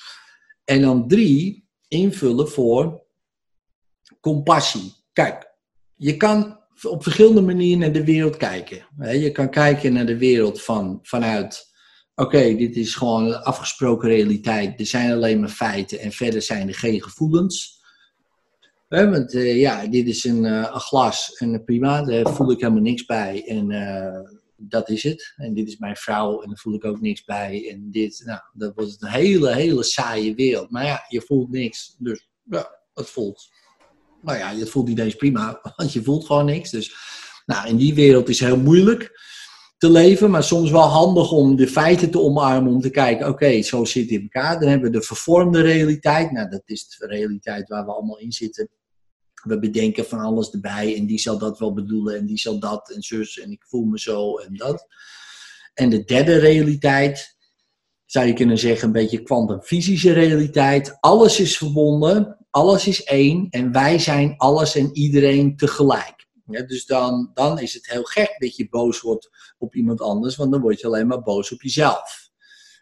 Speaker 1: En dan drie, invullen voor compassie. Kijk, je kan op verschillende manieren naar de wereld kijken. Je kan kijken naar de wereld van, vanuit, oké, dit is gewoon afgesproken realiteit. Er zijn alleen maar feiten en verder zijn er geen gevoelens. Want eh, ja, dit is een, eh, glas en prima, daar voel ik helemaal niks bij. En eh, dat is het. En dit is mijn vrouw en daar voel ik ook niks bij. En dit, nou, dat wordt een hele, hele saaie wereld. Maar ja, je voelt niks. Dus ja, het voelt. Nou ja, het voelt niet eens prima, want je voelt gewoon niks. Dus nou, in die wereld is heel moeilijk te leven, maar soms wel handig om de feiten te omarmen, om te kijken, oké, zo zit het in elkaar. Dan hebben we de vervormde realiteit. Nou, dat is de realiteit waar we allemaal in zitten. We bedenken van alles erbij en die zal dat wel bedoelen en die zal dat en zus en ik voel me zo en dat. En de derde realiteit, zou je kunnen zeggen, een beetje kwantumfysische realiteit. Alles is verbonden, alles is één en wij zijn alles en iedereen tegelijk. Dus dan, dan is het heel gek dat je boos wordt op iemand anders, want dan word je alleen maar boos op jezelf.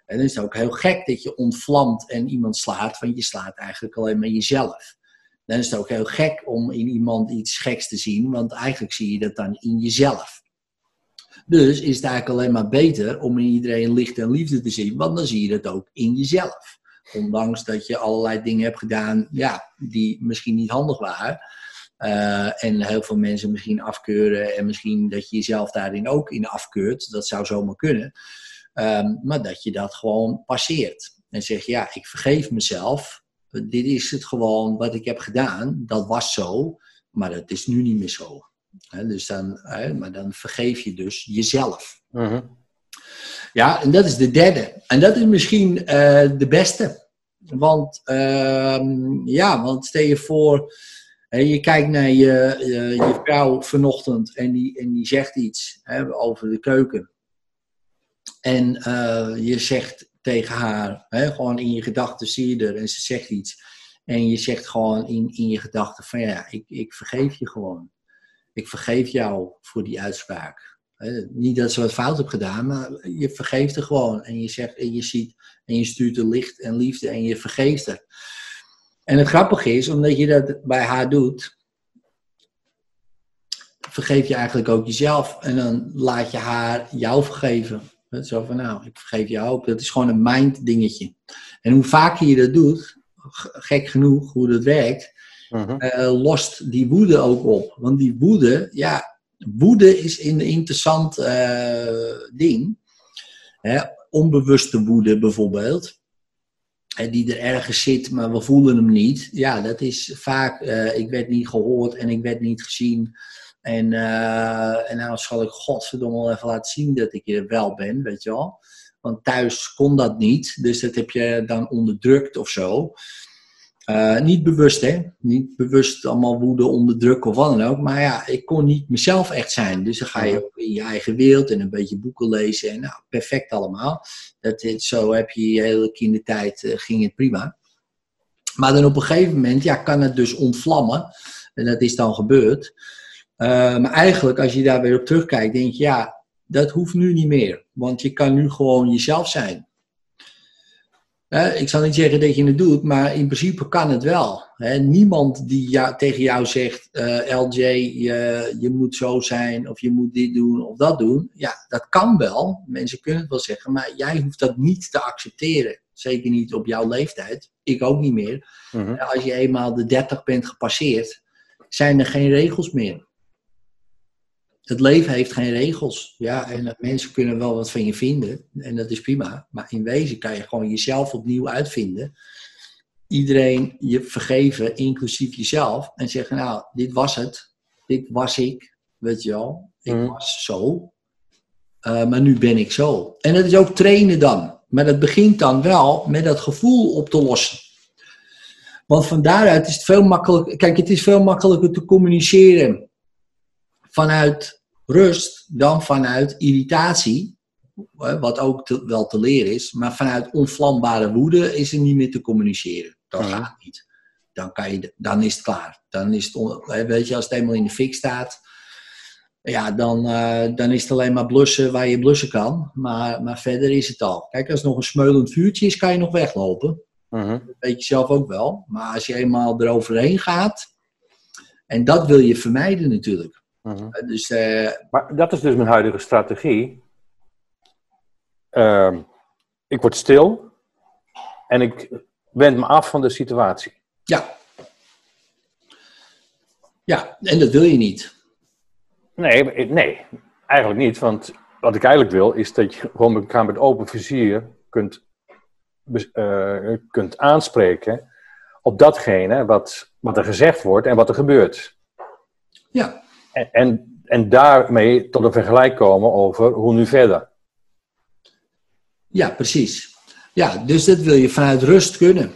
Speaker 1: En dan is het ook heel gek dat je ontvlamt en iemand slaat, want je slaat eigenlijk alleen maar jezelf. Dan is het ook heel gek om in iemand iets geks te zien, want eigenlijk zie je dat dan in jezelf. Dus is het eigenlijk alleen maar beter om in iedereen licht en liefde te zien, want dan zie je dat ook in jezelf. Ondanks dat je allerlei dingen hebt gedaan ja, die misschien niet handig waren. Uh, en heel veel mensen misschien afkeuren en misschien dat je jezelf daarin ook in afkeurt. Dat zou zomaar kunnen. Um, maar dat je dat gewoon passeert. En zeg ja, ik vergeef mezelf. Dit is het gewoon wat ik heb gedaan. Dat was zo, maar dat is nu niet meer zo. He, dus dan, he, maar dan vergeef je dus jezelf.
Speaker 3: Mhm.
Speaker 1: Ja, en dat is de derde. En dat is misschien uh, de beste. Want, uh, ja, want stel je voor, hè, je kijkt naar je, je, je, vrouw vanochtend en die, en die zegt iets over de keuken. En uh, je zegt tegen haar, hè, gewoon in je gedachten zie je er en ze zegt iets. En je zegt gewoon in, in je gedachten van ja, ik, ik vergeef je gewoon. Ik vergeef jou voor die uitspraak. He, niet dat ze wat fout heeft gedaan, maar je vergeeft er gewoon. En je zegt en je ziet en je stuurt er licht en liefde en je vergeeft er. En het grappige is, omdat je dat bij haar doet, vergeef je eigenlijk ook jezelf. En dan laat je haar jou vergeven. Zo van, nou, ik vergeef jou ook. Dat is gewoon een mind dingetje. En hoe vaker je dat doet, gek genoeg hoe dat werkt, uh-huh. uh, lost die woede ook op. Want die woede, ja, woede is een interessant uh, ding. Hè, onbewuste woede bijvoorbeeld. Hè, die er ergens zit, maar we voelen hem niet. Ja, dat is vaak, uh, ik werd niet gehoord en ik werd niet gezien. En, uh, en nou zal ik godverdomme even laten zien dat ik er wel ben, weet je wel. Want thuis kon dat niet, dus dat heb je dan onderdrukt of zo. Uh, niet bewust, hè? Niet bewust allemaal woede, onderdrukken of wat dan ook. Maar ja, ik kon niet mezelf echt zijn. Dus dan ga je in je eigen wereld en een beetje boeken lezen. En nou, perfect allemaal. Dat, zo heb je je hele kindertijd, uh, ging het prima. Maar dan op een gegeven moment, ja, kan het dus ontvlammen. En dat is dan gebeurd. Uh, maar eigenlijk, als je daar weer op terugkijkt, denk je, ja, dat hoeft nu niet meer. Want je kan nu gewoon jezelf zijn. Uh, ik zal niet zeggen dat je het doet, maar in principe kan het wel. Niemand die jou, tegen jou zegt, uh, LJ, je, je moet zo zijn, of je moet dit doen of dat doen. Ja, dat kan wel. Mensen kunnen het wel zeggen, maar jij hoeft dat niet te accepteren. Zeker niet op jouw leeftijd. Ik ook niet meer. Uh-huh. Als je eenmaal de 30 bent gepasseerd, zijn er geen regels meer. Het leven heeft geen regels. Ja, en mensen kunnen wel wat van je vinden. En dat is prima. Maar in wezen kan je gewoon jezelf opnieuw uitvinden. Iedereen je vergeven, inclusief jezelf. En zeggen, nou, dit was het. Dit was ik. Weet je wel. Ik mm. was zo. Uh, maar nu ben ik zo. En dat is ook trainen dan. Maar dat begint dan wel met dat gevoel op te lossen. Want van daaruit is het veel makkelijker. Kijk, het is veel makkelijker te communiceren vanuit rust dan vanuit irritatie, wat ook te- wel te leren is, maar vanuit onvlambare woede is er niet meer te communiceren. Dat gaat niet. Dan, kan je, dan is het klaar. Dan is het, on- weet je, als het eenmaal in de fik staat, ja, dan, eh, dan is het alleen maar blussen waar je blussen kan. Maar, maar verder is het al. Kijk, als het nog een smeulend vuurtje is, kan je nog weglopen.
Speaker 3: Mhm.
Speaker 1: Dat weet je zelf ook wel. Maar als je eenmaal eroverheen gaat, en dat wil je vermijden natuurlijk.
Speaker 3: Mhm.
Speaker 1: Dus eh,
Speaker 3: Maar dat is dus mijn huidige strategie. Ehm, ik word stil en ik wend me af van de situatie.
Speaker 1: ja. Ja, en dat wil je niet.
Speaker 3: Nee, nee, eigenlijk niet. Want wat ik eigenlijk wil, is dat je gewoon met elkaar met open vizier kunt, eh, kunt aanspreken op datgene wat, wat er gezegd wordt en wat er gebeurt.
Speaker 1: Ja,
Speaker 3: En, en, en daarmee tot een vergelijk komen over hoe nu verder.
Speaker 1: ja, precies. Ja, dus dat wil je vanuit rust kunnen.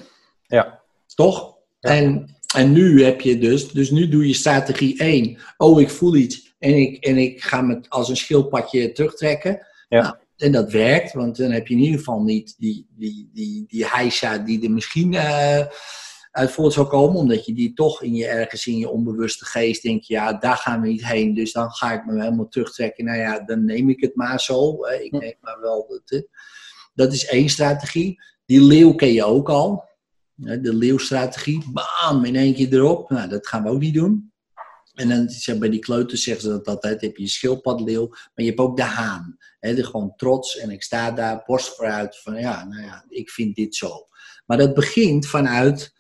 Speaker 3: Ja,
Speaker 1: Toch?
Speaker 3: Ja.
Speaker 1: En, en nu heb je dus, dus nu doe je strategie 1. Oh, ik voel iets en ik, en ik ga me als een schildpadje terugtrekken.
Speaker 3: Ja.
Speaker 1: Nou, en dat werkt, want dan heb je in ieder geval niet die, die, die, die heisa die er misschien eh, uit voort zou komen. Omdat je die toch in je ergens in je onbewuste geest denkt, ja, daar gaan we niet heen. Dus dan ga ik me helemaal terugtrekken. Nou ja, dan neem ik het maar zo. Ik neem maar wel dat. Dat is één strategie. Die leeuw ken je ook al. De leeuwstrategie, bam, in één keer erop. Nou, dat gaan we ook niet doen. En dan zeg, bij die kleuters zeggen ze dat altijd, heb je schildpadleeuw, maar je hebt ook de haan. Hè, de gewoon trots en ik sta daar, borst vooruit, van ja, nou ja, ik vind dit zo. Maar dat begint vanuit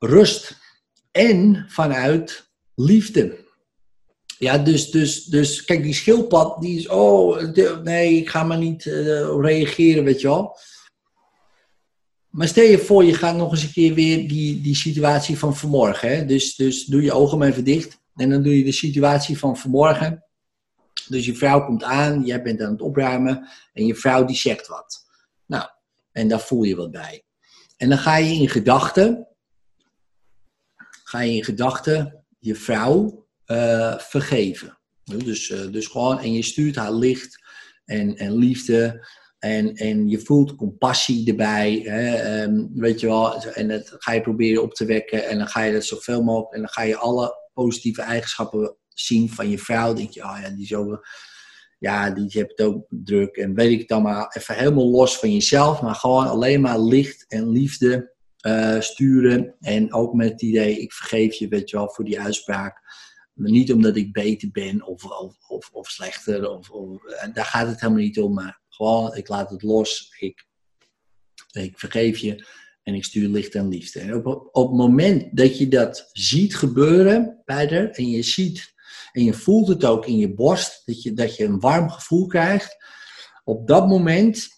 Speaker 1: rust en vanuit liefde. Ja, dus, dus, dus kijk, die schildpad, die is, oh, nee, ik ga maar niet eh, reageren, weet je wel. Maar stel je voor, je gaat nog eens een keer weer die, die situatie van vanmorgen. Hè? Dus, dus doe je ogen maar even dicht. En dan doe je de situatie van vanmorgen. Dus je vrouw komt aan, jij bent aan het opruimen. En je vrouw die zegt wat. Nou, en daar voel je wat bij. En dan ga je in gedachten. Ga je in gedachten je vrouw eh, vergeven. Dus, eh, dus gewoon, en je stuurt haar licht en, en liefde. En, en je voelt compassie erbij, ehm, weet je wel. En dat ga je proberen op te wekken. En dan ga je dat zoveel mogelijk. En dan ga je alle positieve eigenschappen zien van je vrouw. denk je, oh ja, die ook, ja, die heeft het ook druk. En weet ik dan maar even helemaal los van jezelf. Maar gewoon alleen maar licht en liefde eh, sturen. En ook met het idee, ik vergeef je, weet je wel, voor die uitspraak. Maar niet omdat ik beter ben of, of, of, slechter. Of, of, eh, daar gaat het helemaal niet om. Maar gewoon, ik laat het los. Ik, ik vergeef je. En ik stuur licht en liefde. En op, op het moment dat je dat ziet gebeuren bij haar. En je ziet en je voelt het ook in je borst. Dat je, dat je een warm gevoel krijgt. Op dat moment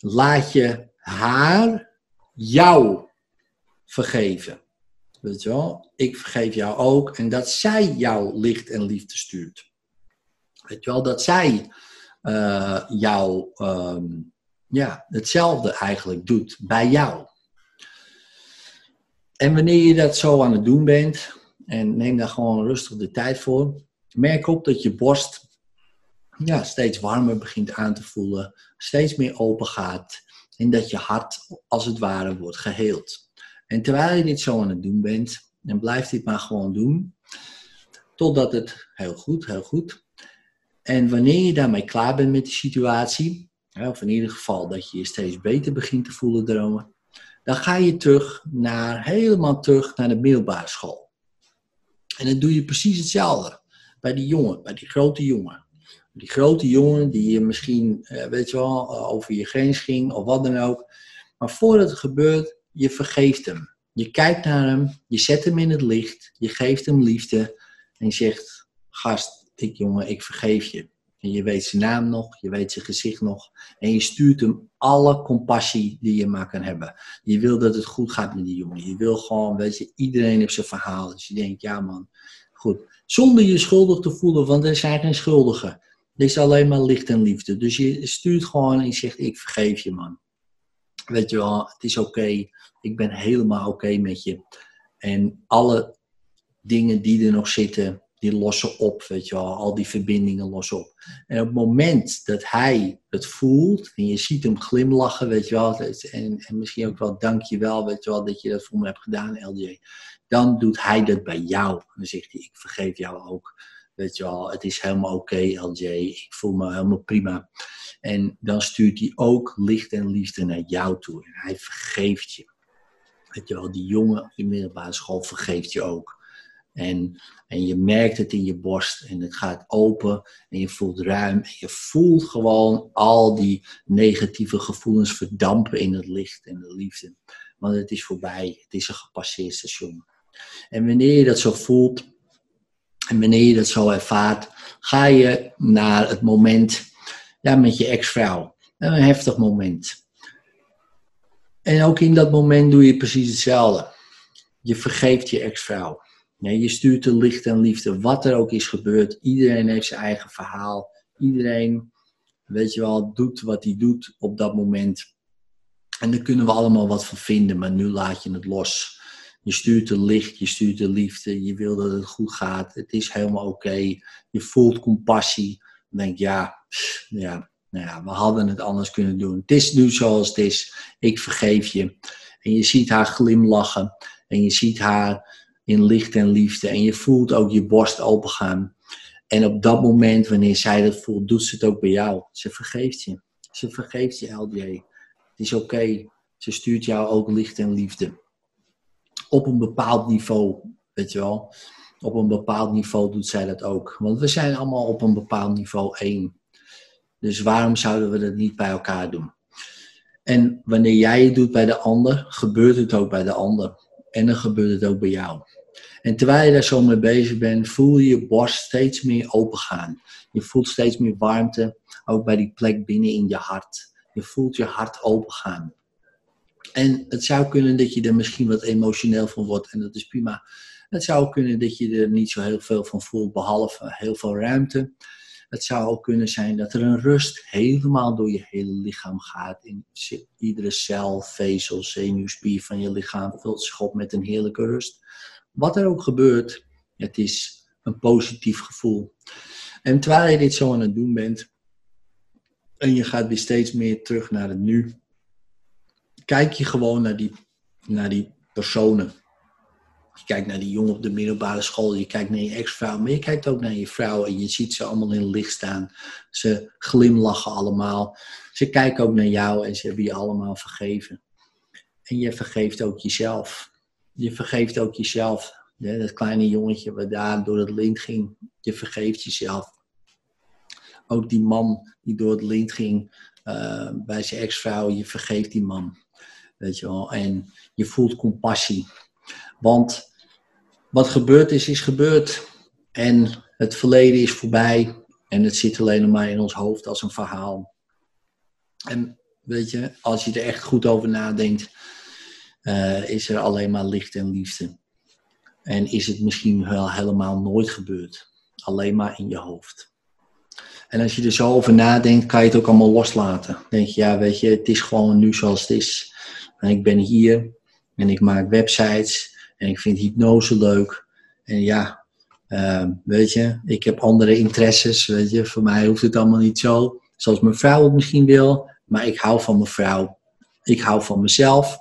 Speaker 1: laat je haar jou vergeven. Weet je wel? Ik vergeef jou ook. En dat zij jou licht en liefde stuurt. Weet je wel? Dat zij eh, jou ehm, ja, hetzelfde eigenlijk doet bij jou. En wanneer je dat zo aan het doen bent, en neem daar gewoon rustig de tijd voor, merk op dat je borst ja, steeds warmer begint aan te voelen, steeds meer open gaat en dat je hart als het ware wordt geheeld. En terwijl je dit zo aan het doen bent, en blijf dit maar gewoon doen, totdat het heel goed, heel goed. En wanneer je daarmee klaar bent met die situatie, of in ieder geval dat je je steeds beter begint te voelen dromen, dan ga je terug naar, helemaal terug naar de middelbare school. En dan doe je precies hetzelfde bij die jongen, bij die grote jongen. Die grote jongen die je misschien, eh, weet je wel, eh, over je grens ging of wat dan ook. Maar voordat het gebeurt, je vergeeft hem. Je kijkt naar hem, je zet hem in het licht, je geeft hem liefde en je zegt, gast, ik jongen, ik vergeef je. En je weet zijn naam nog, je weet zijn gezicht nog. En je stuurt hem alle compassie die je maar kan hebben. Je wil dat het goed gaat met die jongen. Je wil gewoon, weet je, iedereen heeft zijn verhaal. Dus je denkt, ja man, goed. Zonder je schuldig te voelen, want er zijn geen schuldigen. Er is alleen maar licht en liefde. Dus je stuurt gewoon en je zegt, ik vergeef je man. Weet je wel, het is oké. Ik ben helemaal oké met je. En alle dingen die er nog zitten, die lossen op, weet je wel. Al die verbindingen lossen op. En op het moment dat hij het voelt en je ziet hem glimlachen, weet je wel. En, en misschien ook wel dankjewel, weet je wel, dat je dat voor me hebt gedaan, LJ. Dan doet hij dat bij jou. Dan zegt hij, ik vergeef jou ook. Weet je wel, het is helemaal oké, LJ. Ik voel me helemaal prima. En dan stuurt hij ook licht en liefde naar jou toe. En hij vergeeft je. Weet je wel, die jongen op de middelbare school vergeeft je ook. En, en je merkt het in je borst en het gaat open en je voelt ruim. En je voelt gewoon al die negatieve gevoelens verdampen in het licht en de liefde. Want het is voorbij, het is een gepasseerd station. En wanneer je dat zo voelt en wanneer je dat zo ervaart, ga je naar het moment ja, met je ex-vrouw. Een heftig moment. En ook in dat moment doe je precies hetzelfde. Je vergeeft je ex-vrouw. Ja, je stuurt de licht en liefde, wat er ook is gebeurd. Iedereen heeft zijn eigen verhaal. Iedereen, weet je wel, doet wat hij doet op dat moment. En daar kunnen we allemaal wat van vinden, maar nu laat je het los. Je stuurt de licht, je stuurt de liefde, je wil dat het goed gaat. Het is helemaal oké. Je voelt compassie. Dan denk je, ja, ja, nou ja, we hadden het anders kunnen doen. Het is nu zoals het is. Ik vergeef je. En je ziet haar glimlachen. En je ziet haar in licht en liefde. En je voelt ook je borst opengaan. En op dat moment, wanneer zij dat voelt, doet ze het ook bij jou. Ze vergeeft je. Ze vergeeft je, LJ. Het is oké. Ze stuurt jou ook licht en liefde. Op een bepaald niveau, weet je wel. Op een bepaald niveau doet zij dat ook. Want we zijn allemaal op een bepaald niveau één. Dus waarom zouden we dat niet bij elkaar doen? En wanneer jij het doet bij de ander, gebeurt het ook bij de ander. En dan gebeurt het ook bij jou. En terwijl je daar zo mee bezig bent, voel je je borst steeds meer opengaan. Je voelt steeds meer warmte, ook bij die plek binnen in je hart. Je voelt je hart opengaan. En het zou kunnen dat je er misschien wat emotioneel van wordt en dat is prima. Het zou kunnen dat je er niet zo heel veel van voelt, behalve heel veel ruimte. Het zou ook kunnen zijn dat er een rust helemaal door je hele lichaam gaat. In iedere cel, vezel, zenuwspier van je lichaam vult zich op met een heerlijke rust. Wat er ook gebeurt, het is een positief gevoel. En terwijl je dit zo aan het doen bent, en je gaat weer steeds meer terug naar het nu, kijk je gewoon naar die, naar die personen. Je kijkt naar die jongen op de middelbare school, je kijkt naar je ex-vrouw, maar je kijkt ook naar je vrouw en je ziet ze allemaal in het licht staan. Ze glimlachen allemaal. Ze kijken ook naar jou en ze hebben je allemaal vergeven. En je vergeeft ook jezelf. Je vergeeft ook jezelf. Dat kleine jongetje wat daar door het lint ging, je vergeeft jezelf. Ook die man die door het lint ging uh, bij zijn ex-vrouw, je vergeeft die man. Weet je wel, en je voelt compassie. Want wat gebeurd is, is gebeurd. En het verleden is voorbij. En het zit alleen maar in ons hoofd als een verhaal. En weet je, als je er echt goed over nadenkt, uh, is er alleen maar licht en liefde. En is het misschien wel helemaal nooit gebeurd. Alleen maar in je hoofd. En als je er zo over nadenkt, kan je het ook allemaal loslaten. Denk je, ja, weet je, het is gewoon nu zoals het is. En ik ben hier en ik maak websites en ik vind hypnose leuk. En ja, uh, weet je, ik heb andere interesses. Weet je, voor mij hoeft het allemaal niet zo. Zoals mijn vrouw het misschien wil. Maar ik hou van mijn vrouw. Ik hou van mezelf.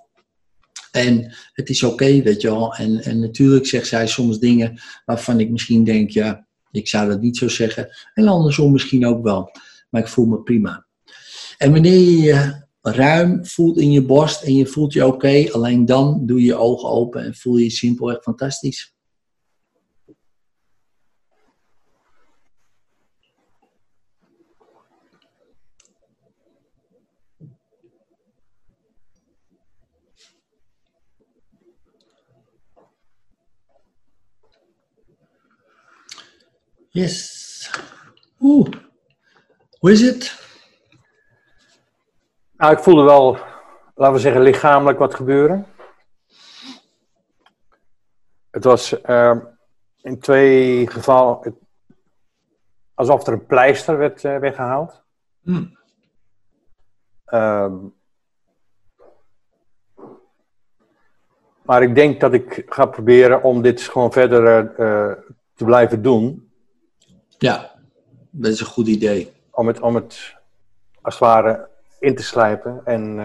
Speaker 1: En het is oké, weet je wel. En, en natuurlijk zegt zij soms dingen waarvan ik misschien denk, ja, ik zou dat niet zo zeggen. En andersom misschien ook wel. Maar ik voel me prima. En wanneer je ruim voelt in je borst en je voelt je oké, alleen dan doe je je ogen open en voel je je simpelweg fantastisch. Yes. Oeh. Hoe het?
Speaker 3: Nou, ik voelde wel, laten we zeggen, lichamelijk wat gebeuren. Het was uh, in twee gevallen alsof er een pleister werd uh, weggehaald. Hmm. Um, maar ik denk dat ik ga proberen om dit gewoon verder uh, te blijven doen.
Speaker 1: Ja, dat is een goed idee.
Speaker 3: Om het, om het als het ware in te slijpen. En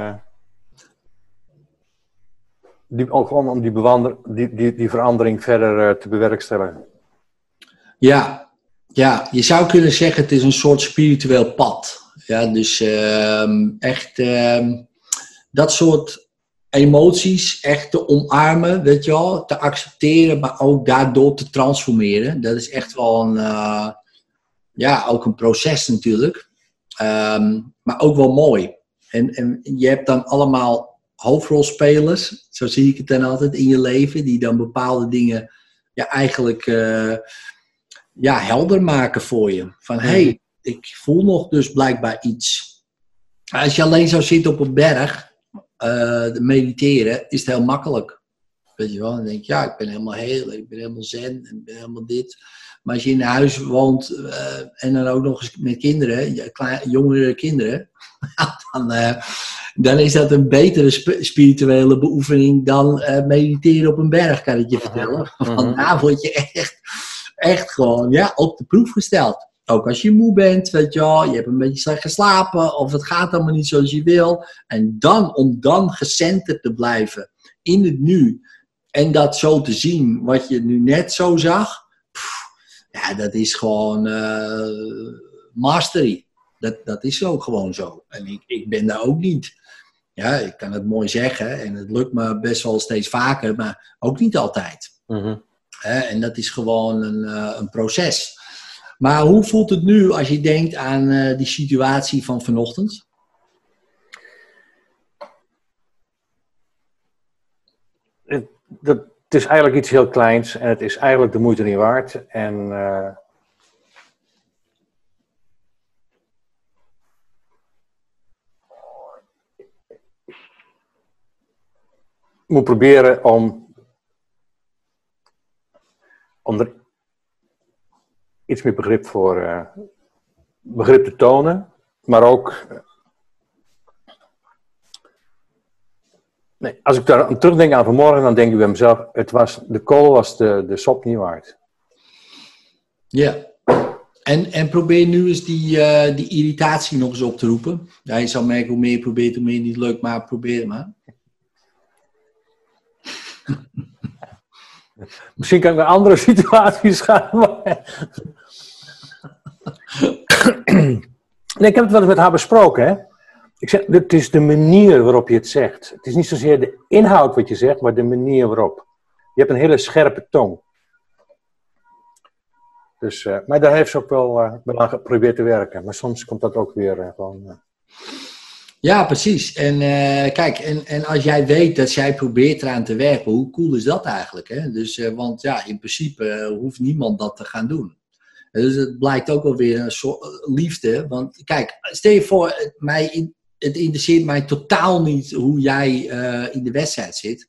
Speaker 3: die, ook gewoon om die, bewander, die, die, die verandering verder eh, te bewerkstelligen.
Speaker 1: Ja, ja, je zou kunnen zeggen het is een soort spiritueel pad. Ja, dus ehm, echt ehm, dat soort emoties echt te omarmen, weet je wel, te accepteren, maar ook daardoor te transformeren. Dat is echt wel een, eh, ja, ook een proces natuurlijk. Ehm, maar ook wel mooi. En, en je hebt dan allemaal hoofdrolspelers, zo zie ik het dan altijd in je leven, die dan bepaalde dingen ja, eigenlijk eh, ja, helder maken voor je. Van hé, hey, ik voel nog dus blijkbaar iets. Als je alleen zou zitten op een berg, eh, mediteren, is het heel makkelijk. Weet je wel, dan denk je, ja, ik ben helemaal heel, ik ben helemaal zen, ik ben helemaal dit. Maar als je in een huis woont eh, en dan ook nog eens met kinderen, jongere kinderen, dan, eh, dan is dat een betere sp- spirituele beoefening dan eh, mediteren op een berg, kan ik je vertellen. Want daar word je echt, echt gewoon ja, op de proef gesteld. Ook als je moe bent, weet je wel, je hebt een beetje slecht geslapen of het gaat allemaal niet zoals je wil. En dan, om dan gecenterd te blijven in het nu en dat zo te zien wat je nu net zo zag, ja, dat is gewoon eh, mastery. Dat, dat is ook gewoon zo. En ik, ik ben daar ook niet. Ja, ik kan het mooi zeggen en het lukt me best wel steeds vaker, maar ook niet altijd.
Speaker 3: Mhm.
Speaker 1: En dat is gewoon een, eh, een proces. Maar hoe voelt het nu als je denkt aan eh, die situatie van vanochtend?
Speaker 3: Dat, het is eigenlijk iets heel kleins en het is eigenlijk de moeite niet waard. En ik moet proberen om, om er iets meer begrip voor eh, begrip te tonen, maar ook Nee, als ik daar aan terugdenk aan vanmorgen, dan denk ik bij mezelf, het was, de kool was de, de sop niet waard.
Speaker 1: Ja. En, en probeer nu eens die, eh, die irritatie nog eens op te roepen. Ja, je zal merken hoe meer je probeert, hoe meer niet lukt, maar probeer het maar.
Speaker 3: Misschien kan ik naar andere situaties gaan. Maar... nee, ik heb het wel eens met haar besproken. Hè? Ik zeg, het is de manier waarop je het zegt. Het is niet zozeer de inhoud wat je zegt, maar de manier waarop. Je hebt een hele scherpe tong. Dus, uh, maar daar heeft ze ook wel, uh, aan geprobeerd te werken. Maar soms komt dat ook weer uh, gewoon.
Speaker 1: Ja, precies. En kijk, en, en als jij weet dat zij probeert eraan te werken, hoe cool is dat eigenlijk? Hè? Dus, want ja, in principe hoeft niemand dat te gaan doen. Dus het blijkt ook wel weer een soort liefde. Want kijk, stel je voor, mij het interesseert mij totaal niet hoe jij uh, in de wedstrijd zit.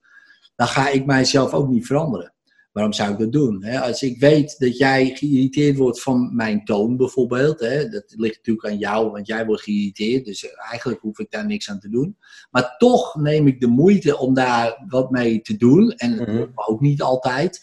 Speaker 1: Dan ga ik mijzelf ook niet veranderen. Waarom zou ik dat doen? Hè? Als ik weet dat jij geïrriteerd wordt van mijn toon bijvoorbeeld. Hè? Dat ligt natuurlijk aan jou, want jij wordt geïrriteerd. Dus eigenlijk hoef ik daar niks aan te doen. Maar toch neem ik de moeite om daar wat mee te doen. En -hmm. ook niet altijd.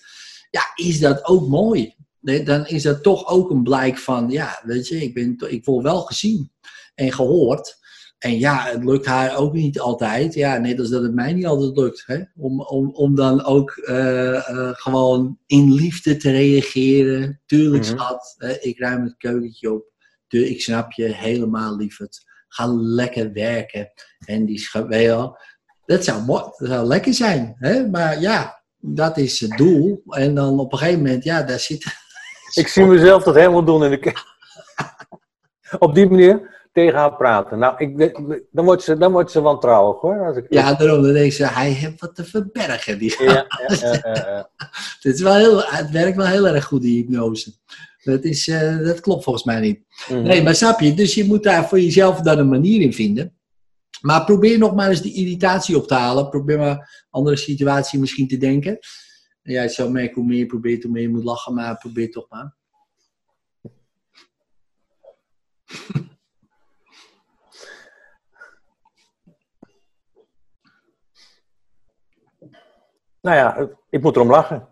Speaker 1: Ja, is dat ook mooi. Nee, dan is dat toch ook een blijk van, ja, weet je, ik, ben, ik word wel gezien en gehoord. En ja, het lukt haar ook niet altijd. Ja, net als dat het mij niet altijd lukt. Hè? Om, om, om dan ook uh, uh, gewoon in liefde te reageren. Tuurlijk, mm -hmm. schat, ik ruim het keukentje op. Tuurlijk, ik snap je helemaal, lieverd. Ga lekker werken. En die wel, dat zou, dat zou lekker zijn. Hè? Maar ja, dat is het doel. En dan op een gegeven moment, ja, daar zit...
Speaker 3: Ik zie mezelf dat helemaal doen in de Op die manier tegen haar praten. Nou, ik, dan, wordt ze, dan wordt ze wantrouwig hoor. Als ik...
Speaker 1: Ja, daarom dan denk ze, hij heeft wat te verbergen. Die
Speaker 3: ja, ja, ja, ja,
Speaker 1: het, is wel heel, het werkt wel heel erg goed, die hypnose. Dat, is, uh, dat klopt volgens mij niet. Mm -hmm. Nee, maar snap je? Dus je moet daar voor jezelf dan een manier in vinden. Maar probeer nog maar eens die irritatie op te halen. Probeer maar een andere situatie misschien te denken. En jij zou merken hoe meer je probeert, hoe meer je moet lachen. Maar probeer toch maar.
Speaker 3: Nou ja, ik moet erom lachen.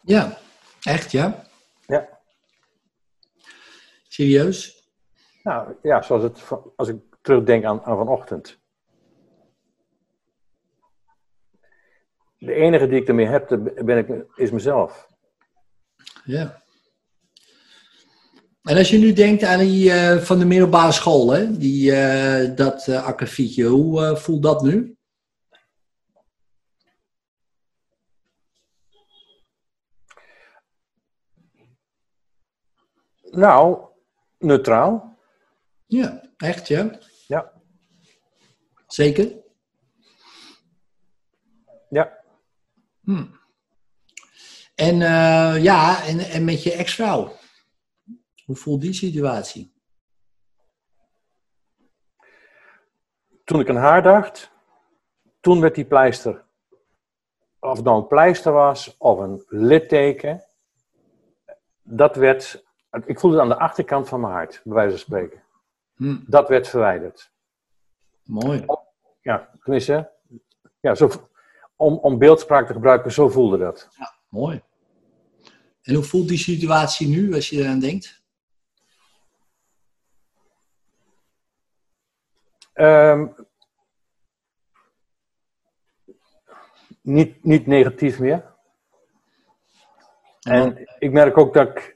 Speaker 1: Ja, echt ja. Serieus?
Speaker 3: Nou ja, zoals het, als ik terugdenk aan, aan vanochtend. De enige die ik ermee heb, ben ik, is mezelf.
Speaker 1: Ja. En als je nu denkt aan die eh, van de middelbare school, hè? Die, eh, dat uh, hoe voelt dat nu?
Speaker 3: Nou, neutraal.
Speaker 1: Ja, echt ja?
Speaker 3: Ja.
Speaker 1: Zeker?
Speaker 3: Ja.
Speaker 1: Hm. En eh, ja, en, en met je ex-vrouw. Hoe voelt die situatie?
Speaker 3: Toen ik aan haar dacht, toen werd die pleister. Of het nou een pleister was of een litteken. Dat werd, ik voelde het aan de achterkant van mijn hart, bij wijze van spreken.
Speaker 1: Hm.
Speaker 3: Dat werd verwijderd.
Speaker 1: Mooi.
Speaker 3: Ja, tenminste, ja, zo, om, om beeldspraak te gebruiken, zo voelde dat.
Speaker 1: Mooi. En hoe voelt die situatie nu als je eraan denkt?
Speaker 3: Ehm, niet, niet negatief meer. En ik merk ook dat ik.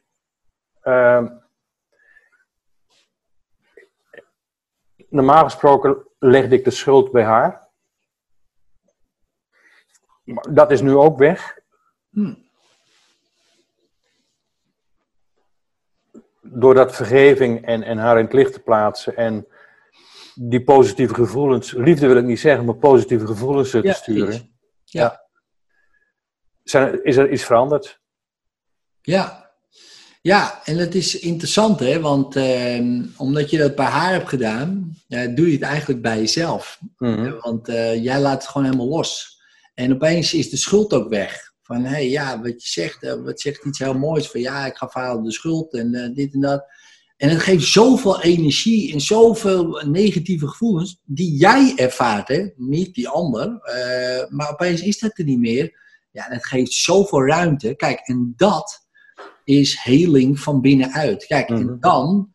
Speaker 3: Ehm, normaal gesproken legde ik de schuld bij haar. Maar dat is nu ook weg.
Speaker 1: Hm.
Speaker 3: Door dat vergeving en, en haar in het licht te plaatsen. En die positieve gevoelens, liefde wil ik niet zeggen, maar positieve gevoelens te
Speaker 1: Ja,
Speaker 3: sturen.
Speaker 1: precies. Ja.
Speaker 3: Zijn, is er iets veranderd?
Speaker 1: Ja. Ja, en het is interessant, hè? Want ehm, omdat je dat bij haar hebt gedaan, doe je het eigenlijk bij jezelf.
Speaker 3: Mhm.
Speaker 1: Want eh, jij laat het gewoon helemaal los. En opeens is de schuld ook weg. Van hé, hey, ja, wat je zegt, eh, wat zegt iets heel moois. Van ja, ik ga verhalen de schuld en eh, dit en dat. En het geeft zoveel energie en zoveel negatieve gevoelens die jij ervaart, hè? niet die ander. Maar opeens is dat er niet meer. Ja, en het geeft zoveel ruimte. Kijk, en dat is heling van binnenuit. Kijk, en
Speaker 3: Mhm.
Speaker 1: dan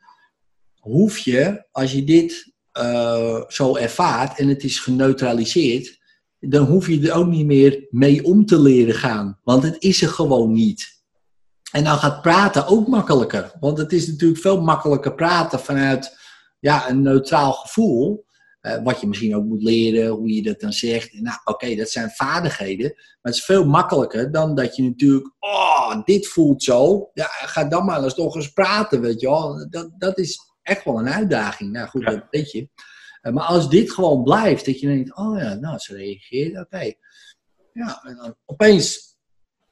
Speaker 1: hoef je, als je dit eh, zo ervaart en het is geneutraliseerd, dan hoef je er ook niet meer mee om te leren gaan. Want het is er gewoon niet. En dan gaat praten ook makkelijker. Want het is natuurlijk veel makkelijker praten vanuit ja, een neutraal gevoel. Eh, wat je misschien ook moet leren, hoe je dat dan zegt. Nou, oké, dat zijn vaardigheden. Maar het is veel makkelijker dan dat je natuurlijk, oh, dit voelt zo. Ja, ga dan maar eens toch eens praten, weet je wel. Dat, dat is echt wel een uitdaging. Nou goed,
Speaker 3: Ja.
Speaker 1: dat weet je. Eh, maar als dit gewoon blijft, dat je denkt, oh ja, nou, ze reageert, oké. Ja, en dan opeens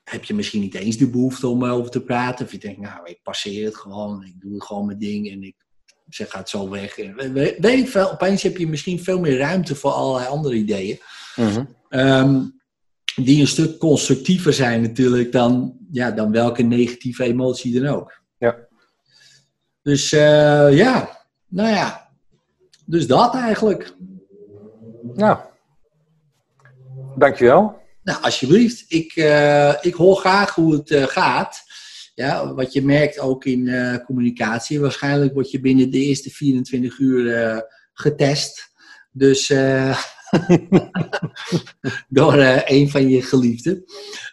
Speaker 1: heb je misschien niet eens de behoefte om erover te praten. Of je denkt, nou, ik passeer het gewoon. Ik doe het gewoon mijn ding en ik zeg, gaat zo weg. We- Weet ik veel, opeens heb je misschien veel meer ruimte voor allerlei andere ideeën.
Speaker 3: Mhm.
Speaker 1: Ehm, die een stuk constructiever zijn natuurlijk dan, ja, dan welke negatieve emotie dan ook.
Speaker 3: Ja.
Speaker 1: Dus eh, ja, nou ja. Dus dat eigenlijk.
Speaker 3: Nou, dankjewel.
Speaker 1: Nou, alsjeblieft. Ik, eh, ik hoor graag hoe het eh, gaat. Ja, wat je merkt ook in eh, communicatie. Waarschijnlijk word je binnen de eerste 24 uur eh, getest. Dus eh, door een van je geliefden.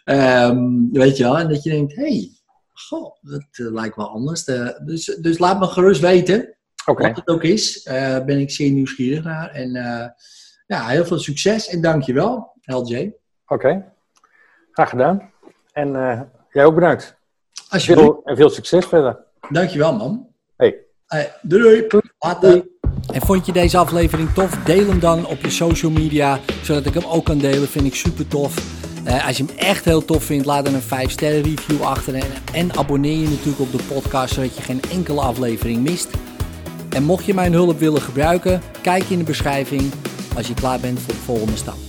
Speaker 1: Ehm, weet je wel, en dat je denkt, hé, hey, goh, dat lijkt wel anders. Dus, dus laat me gerust weten. Wat het ook is, ben ik zeer nieuwsgierig naar. En ja, heel veel succes en dankjewel, LJ.
Speaker 3: oké. Graag gedaan. En jij ook bedankt.
Speaker 1: Alsjeblieft.
Speaker 3: Veel, en veel succes verder.
Speaker 1: Dankjewel, man.
Speaker 3: Hey.
Speaker 1: Hey, doei doei. Later.
Speaker 4: En vond je deze aflevering tof? Deel hem dan op je social media, zodat ik hem ook kan delen. Vind ik super tof. Eh, als je hem echt heel tof vindt, laat dan een 5 sterren review achter. En, en abonneer je natuurlijk op de podcast, zodat je geen enkele aflevering mist. En mocht je mijn hulp willen gebruiken, kijk in de beschrijving als je klaar bent voor de volgende stap.